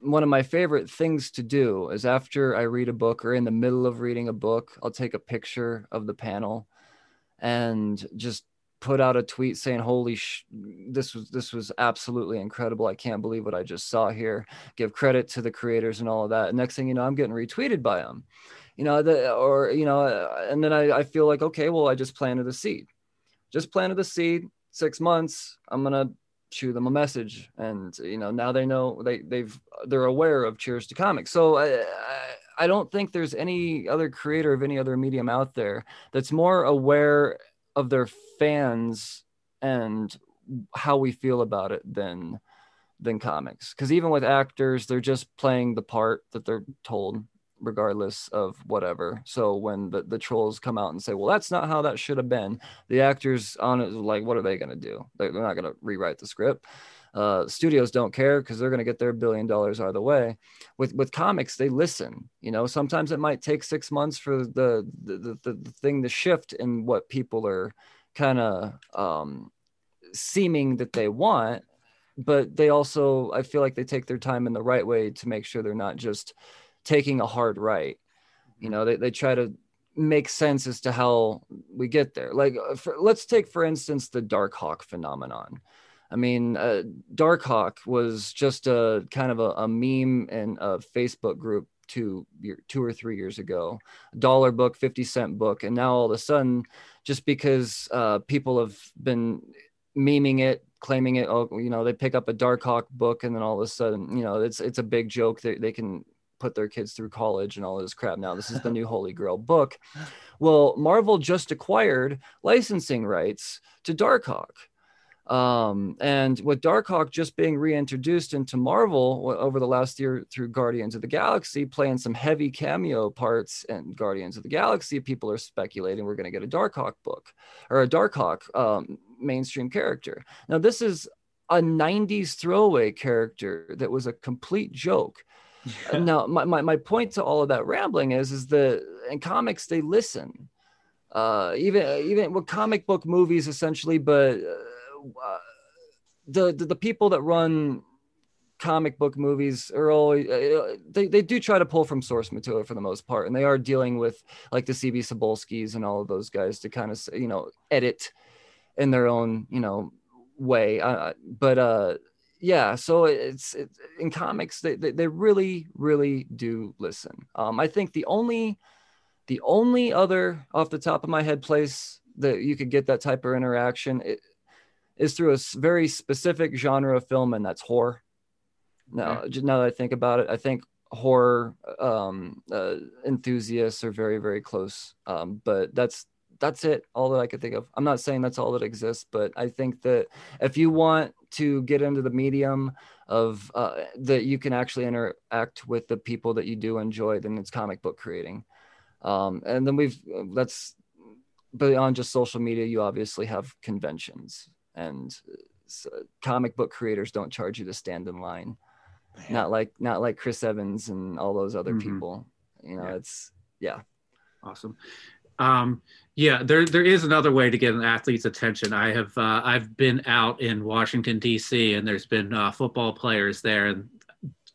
one of my favorite things to do is after I read a book or in the middle of reading a book, I'll take a picture of the panel and just put out a tweet saying, "Holy sh! This was this was absolutely incredible! I can't believe what I just saw here." Give credit to the creators and all of that. next thing you know, I'm getting retweeted by them, you know, the, or you know, uh, and then I, I feel like, okay, well, I just planted a seed, just planted a seed. Six months, I'm gonna shoot them a message and you know now they know they they've they're aware of cheers to comics so I, I i don't think there's any other creator of any other medium out there that's more aware of their fans and how we feel about it than than comics. Because even with actors they're just playing the part that they're told regardless of whatever. So when the, the trolls come out and say well that's not how that should have been the actors on it like what are they going to do? They're they're not going to rewrite the script uh, studios don't care because they're going to get their billion dollars out of the way. With with comics they listen you know? Sometimes it might take six months for the the, the, the thing to shift in what people are kind of um, seeming that they want but they also i feel like they take their time in the right way to make sure they're not just taking a hard right. You know they, they try to make sense as to how we get there. Like uh, for, let's take for instance the Darkhawk phenomenon i mean uh, Darkhawk was just a kind of a, a meme in a facebook group two year, two or three years ago dollar book 50 cent book. And now all of a sudden just because uh, people have been memeing it claiming it oh you know they pick up a Darkhawk book and then all of a sudden you know it's it's a big joke they, they can put their kids through college and all this crap. Now this is the new holy grail book. <laughs> Well marvel just acquired licensing rights to darkhawk um and with darkhawk just being reintroduced into marvel over the last year through guardians of the galaxy playing some heavy cameo parts and guardians of the galaxy people are speculating we're going to get a darkhawk book or a darkhawk um, mainstream character. Now this is a 90s throwaway character that was a complete joke. <laughs> Now my, my, my point to all of that rambling is is that in comics they listen. Uh even even with comic book movies essentially but uh, the, the the people that run comic book movies are always uh, they, they do try to pull from source material for the most part. And they are dealing with like the C.B. Cebulskis and all of those guys to kind of you know edit in their own you know way. Uh, but uh yeah so it's, it's in comics they, they, they really really do listen. Um i think the only the only other off the top of my head place that you could get that type of interaction i- is through a very specific genre of film and that's horror. Now j- now that i think about it i think horror um uh, enthusiasts are very very close um but that's that's it all that i could think of. I'm not saying that's all that exists but i think that if you want to get into the medium of uh, that you can actually interact with the people that you do enjoy then it's comic book creating. Um, and then we've that's beyond just social media you obviously have conventions and s comic book creators don't charge you to stand in line not like not like chris evans and all those other Mhm. people you know Yeah. it's yeah Awesome. Um, yeah, there there is another way to get an athlete's attention. I have uh, I've been out in Washington D.C. and there's been uh, football players there, and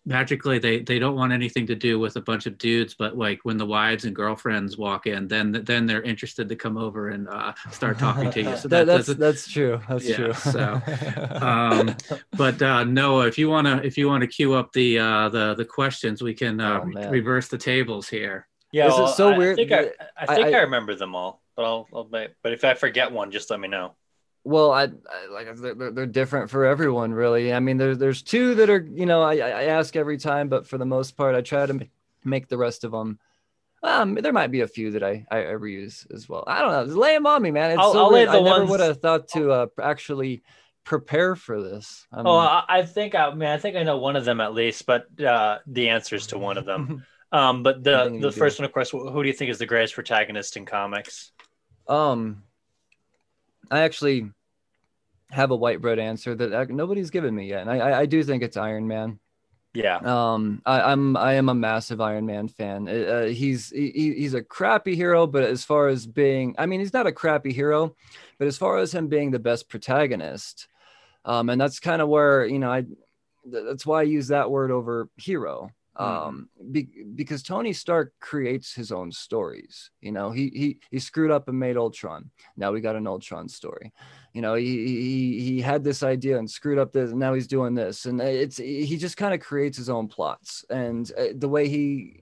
magically they they don't want anything to do with a bunch of dudes but like when the wives and girlfriends walk in then then they're interested to come over and uh, start talking to you. <laughs> So that, that's that's true. That's yeah, true. so <laughs> um, but uh, noah if you want to if you want to queue up the uh the the questions we can uh, oh, reverse the tables here. Yeah this well, so I, weird. I think, I, I, think I, I remember them all but I'll, I'll but if i forget one just let me know well, I, I like they're, they're, different for everyone, really. I mean, there's there's two that are you know I, I ask every time, but for the most part, I try to make the rest of them. Um, there might be a few that I, I, I reuse as well. I don't know. Just lay them on me, man. It's I'll, so I'll lay the I never would have thought to uh, actually prepare for this. Um, oh, I think I mean I think I know one of them at least, but uh, the answers to one of them. <laughs> um, but the the first one, of course, who do you think is the greatest protagonist in comics? Um, I actually have a white bread answer that nobody's given me yet, and I, I do think it's Iron Man. Yeah. Um, I, am I am a massive Iron Man fan. Uh, uh, he's he, he's a crappy hero, but as far as being, I mean, he's not a crappy hero, but as far as him being the best protagonist, um, and that's kind of where you know I that's why I use that word over hero. Mm-hmm. um be, because tony stark creates his own stories you know he he he screwed up and made ultron. Now we got an ultron story. You know he he, he had this idea and screwed up this and now he's doing this. And it's he just kind of creates his own plots. And uh, the way he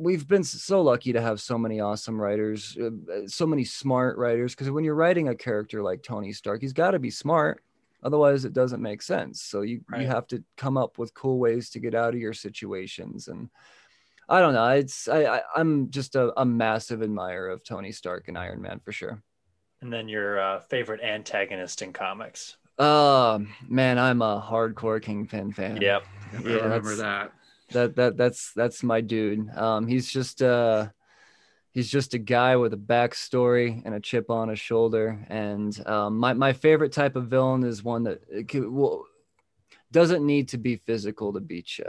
we've been so lucky to have so many awesome writers uh, so many smart writers because when you're writing a character like tony stark he's got to be smart otherwise it doesn't make sense. So you right. you have to come up with cool ways to get out of your situations. And i don't know it's i, I am just a, a, massive admirer of tony stark and iron man for sure. And then your uh, favorite antagonist in comics? Uh man i'm a hardcore kingpin fan. Yep. Yeah remember that. that that that's that's my dude. Um he's just uh he's just a guy with a backstory and a chip on his shoulder. And um, my my favorite type of villain is one that can, well, doesn't need to be physical to beat you.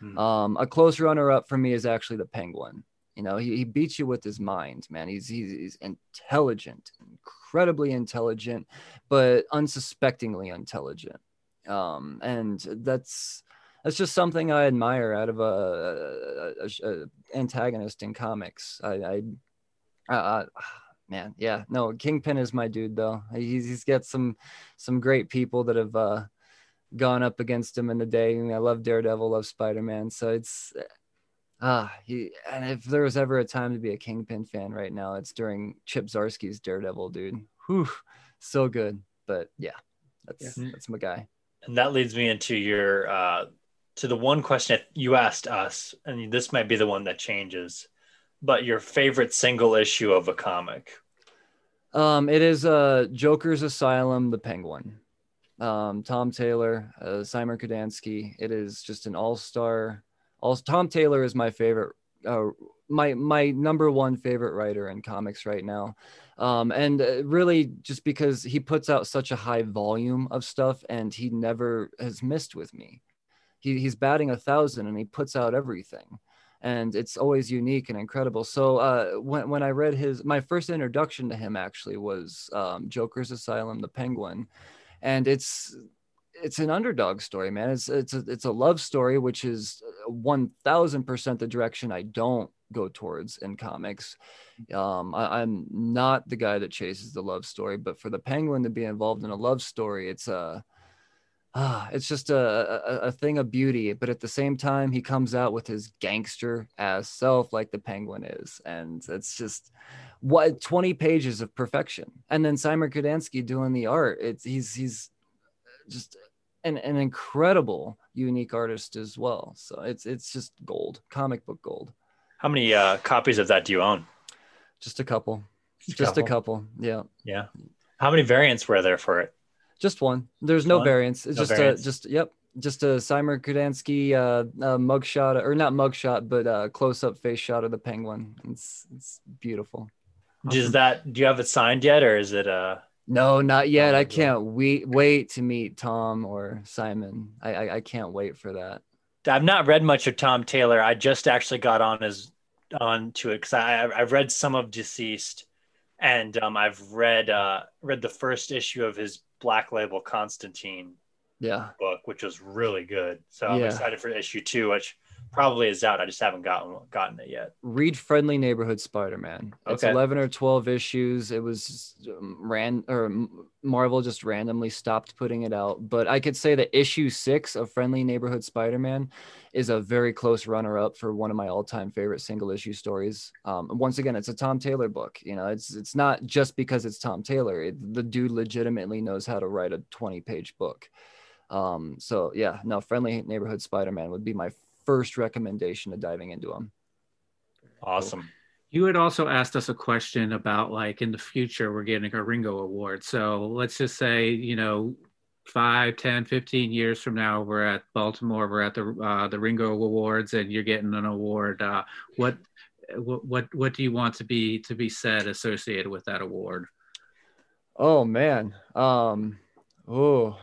Hmm. Um, a close runner up for me is actually the Penguin. You know, he, he beats you with his mind, man. He's, he's, he's intelligent, incredibly intelligent, but unsuspectingly intelligent. Um, and that's that's just something I admire out of a, a, a, a antagonist in comics. I, I, I, man, yeah, no, Kingpin is my dude though. He's he's got some some great people that have uh, gone up against him in the day. I, mean, I love Daredevil, love Spider Man, so it's ah he. And if there was ever a time to be a Kingpin fan right now, it's during Chip Zdarsky's Daredevil, dude. Whew, so good. But yeah, that's yeah. that's my guy. And that leads me into your uh, to the one question you asked us, and this might be the one that changes, but your favorite single issue of a comic. Um, it is uh, Joker's Asylum, The Penguin. Um, Tom Taylor, uh, Szymon Kudranski. It is just an all-star. All Tom Taylor is my favorite, uh, my my number one favorite writer in comics right now, um, and uh, really just because he puts out such a high volume of stuff, and he never has missed with me he, he's batting a thousand and he puts out everything and it's always unique and incredible. So uh, when when I read his my first introduction to him actually was um, Joker's Asylum, The Penguin, and it's it's an underdog story, man. It's it's a, it's a love story, which is one thousand percent the direction I don't go towards in comics. Um, I, am not the guy that chases the love story, but for the Penguin to be involved in a love story, it's a ah, it's just a, a, a thing of beauty. But at the same time, he comes out with his gangster ass self, like the penguin is, and it's just what 20 pages of perfection. And then Szymon Kudranski doing the art. It's he's he's just an, an incredible unique artist as well. So it's it's just gold, comic book gold. How many uh, copies of that do you own? Just a couple. Just, just a, couple. a couple. Yeah. Yeah. How many variants were there for it? Just one. There's no one? variants. It's no just a just yep, just a Szymon Kudranski uh, uh, mugshot or not mugshot, but uh, close up face shot of the penguin. It's it's beautiful. Awesome. Does that do you have it signed yet, or is it uh? No, not yet. I can't wait wait to meet Tom or Szymon. I, I, I can't wait for that. I've not read much of Tom Taylor. I just actually got on his on to it because I I've read some of DCeased, and um, I've read uh, read the first issue of his Black Label Constantine Yeah. book, which was really good. So I'm Yeah. excited for issue two, which probably is out. I just haven't gotten gotten it yet. read friendly neighborhood spider-man. It's 11 or 12 issues. It was um, ran or marvel just randomly stopped putting it out. But i could say that issue six of friendly neighborhood spider-man is a very close runner-up for one of my all-time favorite single issue stories. Um, once again it's a tom taylor book. You know it's it's not just because it's tom taylor. It, the dude legitimately knows how to write a 20 page book. Um, so yeah no friendly neighborhood spider-man would be my first recommendation to diving into them Awesome. You had also asked us a question about like in the future we're getting a Ringo Award. So let's just say, you know, five, 10, 15 years from now, we're at Baltimore, we're at the uh, the Ringo Awards and you're getting an award. Uh, what what what what do you want to be to be said associated with that award? Oh man. Um oh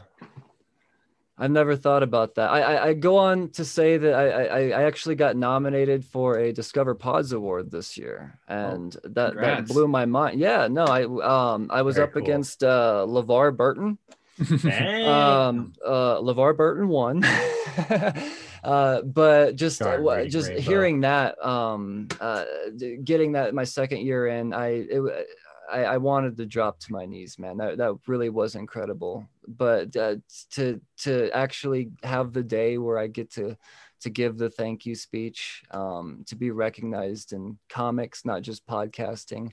I've never thought about that. I, I, I go on to say that I, I, I actually got nominated for a Discover Pods Award this year, and that, that blew my mind. Yeah, no, I um I was Very up cool. against uh, LeVar Burton. Um, uh, LeVar Burton won. <laughs> <laughs> uh, but just uh, just hearing that, um, uh, getting that my second year in, I it, I, I wanted to drop to my knees, man. That that really was incredible. But uh, to to actually have the day where I get to to give the thank you speech, um, to be recognized in comics, not just podcasting.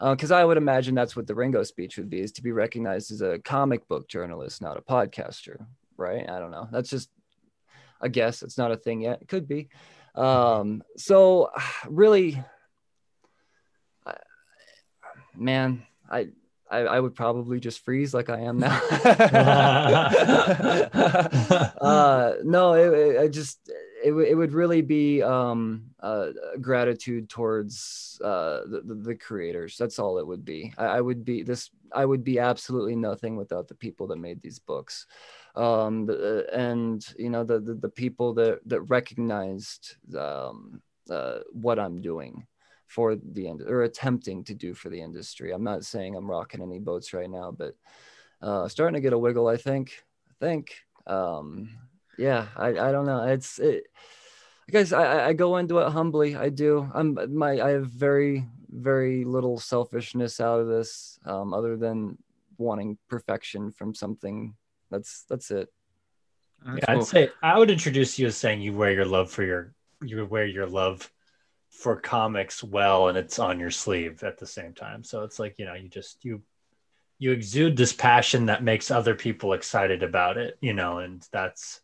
Because I would imagine that's what the Ringo speech would be: is to be recognized as a comic book journalist, not a podcaster, right? I don't know. That's just a guess. It's not a thing yet. It could be. Um, so, <sighs> really, man, I, I I would probably just freeze like I am now. <laughs> <laughs> uh, no, it, it, I just it, would- it would really be um, uh, gratitude towards uh, the, the, the creators. That's all it would be. I, I would be this. I would be absolutely nothing without the people that made these books, um, the, and you know the, the the people that that recognized um, uh, what I'm doing for the end or attempting to do for the industry. I'm not saying I'm rocking any boats right now, but uh, starting to get a wiggle. I think. I think. Um, yeah, I, I don't know. It's it, guys. I, I- I go into it humbly. I do. I'm my. I have very very little selfishness out of this, um, other than wanting perfection from something. That's that's it. That's Yeah, cool. I'd say I would introduce you as saying you wear your love for your you wear your love for comics well and it's on your sleeve at the same time. So it's like, you know, you just you you exude this passion that makes other people excited about it, you know, and that's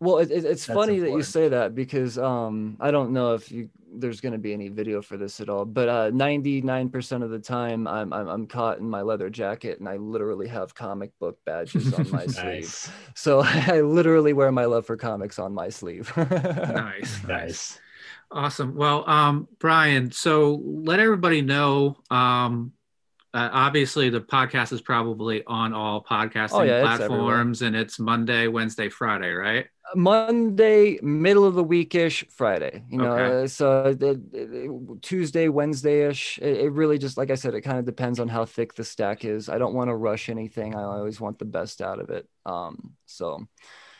Well, it, it- it's That's funny that you say that because um, I don't know if you there's going to be any video for this at all, but uh, 99% of the time I'm, I'm I'm caught in my leather jacket and I literally have comic book badges on my <laughs> sleeve. So <laughs> I literally wear my love for comics on my sleeve. <laughs> nice, nice. Awesome. Well, um, Brian, so let everybody know. Um, uh, obviously, the podcast is probably on all podcasting Oh, yeah, it's platforms, and it's Monday, Wednesday, Friday, right? Monday, middle of the weekish, Friday. You know, Okay. uh, so the, the- Tuesday, Wednesday ish. It, it really just, like I said, it kind of depends on how thick the stack is. I don't want to rush anything. I always want the best out of it. Um, so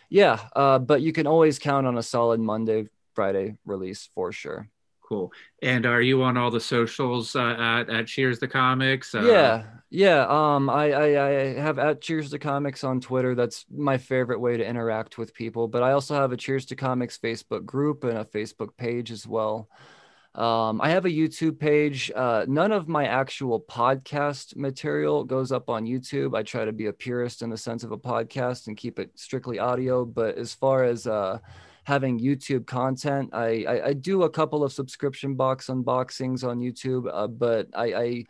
yeah, uh, but you can always count on a solid Monday, Friday release for sure. Cool. And are you on all the socials uh, at, at Cheers to Comics? Uh, yeah, yeah. Um, I, I I have at Cheers to Comics on Twitter. That's my favorite way to interact with people. But I also have a Cheers to Comics Facebook group and a Facebook page as well. Um, I have a YouTube page. Uh, none of my actual podcast material goes up on YouTube. I try to be a purist in the sense of a podcast and keep it strictly audio. But as far as uh, having YouTube content, I, I, I do a couple of subscription box unboxings on YouTube. Uh, but I, I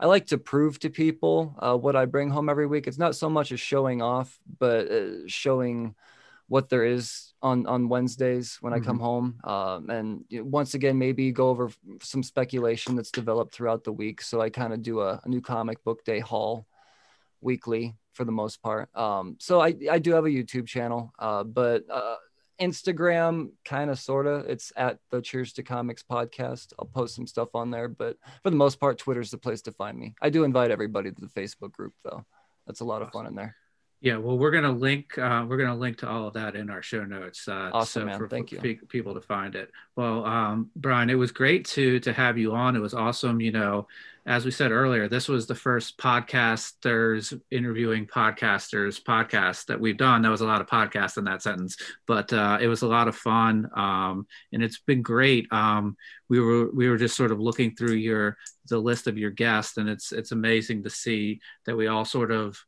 I like to prove to people uh, what I bring home every week. It's not so much as showing off, but uh, showing what there is on on Wednesdays when I come home. Um, and once again, maybe go over some speculation that's developed throughout the week. So I kind of do a, a new comic book day haul weekly for the most part. Um, so I I do have a YouTube channel, uh, but uh, Instagram, kind of, sort of. It's at the Cheers to Comics podcast. I'll post some stuff on there, but for the most part, Twitter's the place to find me. I do invite everybody to the Facebook group, though. That's a lot of fun in there. Yeah, well, we're gonna link. Uh, we're gonna link to all of that in our show notes. Uh, awesome, so man. For, Thank for you. people to find it. Well, um, Brian, it was great to to have you on. It was awesome. You know, as we said earlier, this was the first podcasters interviewing podcasters podcast that we've done. That was a lot of podcasts in that sentence, but uh, it was a lot of fun, um, and it's been great. Um, we were we were just sort of looking through your the list of your guests, and it's it's amazing to see that we all sort of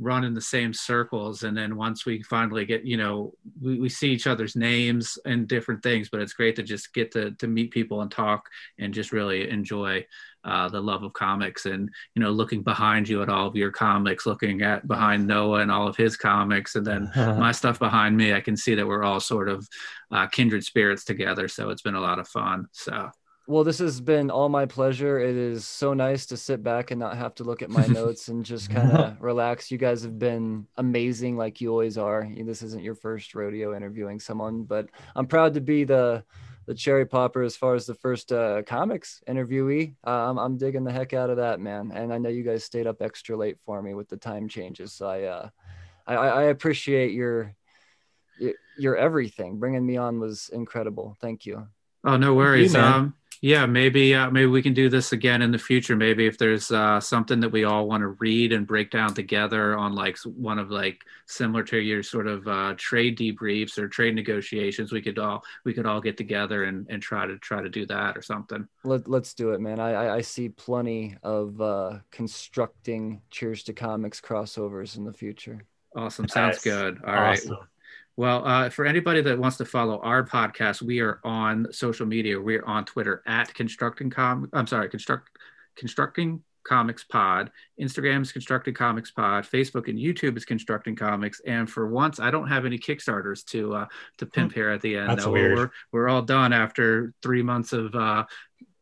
run in the same circles. And then once we finally get you know we, we see each other's names and different things but it's great to just get to, to meet people and talk and just really enjoy uh, the love of comics and you know looking behind you at all of your comics looking at behind noah and all of his comics. And then <laughs> my stuff behind me i can see that we're all sort of uh, kindred spirits together. So it's been a lot of fun. So well, this has been all my pleasure. It is so nice to sit back and not have to look at my <laughs> notes and just kind of relax. You guys have been amazing, like you always are. This isn't your first rodeo interviewing someone, but I'm proud to be the the cherry popper as far as the first uh, comics interviewee. Uh, I'm, I'm digging the heck out of that, man. And I know you guys stayed up extra late for me with the time changes. So I, uh, I, I appreciate your, your, your everything. Bringing me on was incredible. Thank you. Oh, no worries. You, um, yeah, maybe uh, maybe we can do this again in the future. Maybe if there's uh, something that we all want to read and break down together on like one of like similar to your sort of uh, trade debriefs or trade negotiations, we could all we could all get together and, and try to try to do that or something. Let, let's do it, man. I I see plenty of uh, constructing Cheers to Comics crossovers in the future. Awesome, sounds nice. good. All awesome. right. Well, uh, for anybody that wants to follow our podcast, we are on social media. We're on Twitter at constructing com. I'm sorry, construct constructing comics pod. Instagram is constructing comics pod. Facebook and YouTube is constructing comics. And for once, I don't have any Kickstarters to uh, to pimp here at the end. That's weird. We're we're all done after three months of. Uh,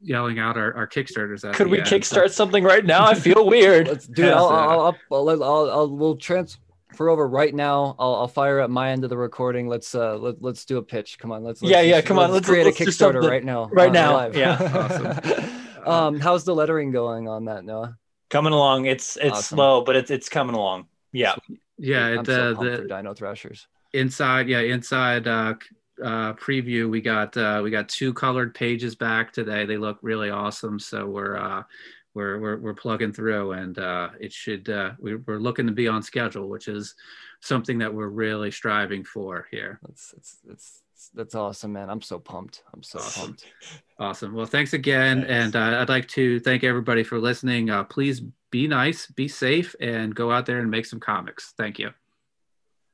yelling out our, our kickstarters could we end, kickstart so. something right now i feel weird Let's, dude I'll, <laughs> I'll, I'll, I'll, I'll, we'll trans for over right now. I'll, I'll fire up my end of the recording. Let's uh let, let's do a pitch. Come on, let's, let's yeah yeah come on. Let's create let's a Kickstarter right now. Right uh, now, live. yeah. <laughs> awesome. <laughs> um, how's the lettering going on that, Noah? Coming along. It's it's awesome. slow, but it's it's coming along. Yeah. Yeah. I'm the, so the Dino Thrashers inside. Yeah, inside. uh uh, preview we got uh, we got two colored pages back today they look really awesome so we're uh, we're we're, we're plugging through, and uh, it should. Uh, we're, we're looking to be on schedule, which is something that we're really striving for here. That's it's it's that's awesome, man. I'm so pumped. I'm so awesome. pumped. Awesome. Well, thanks again, and uh, I'd like to thank everybody for listening. Uh, please be nice, be safe, and go out there and make some comics. Thank you.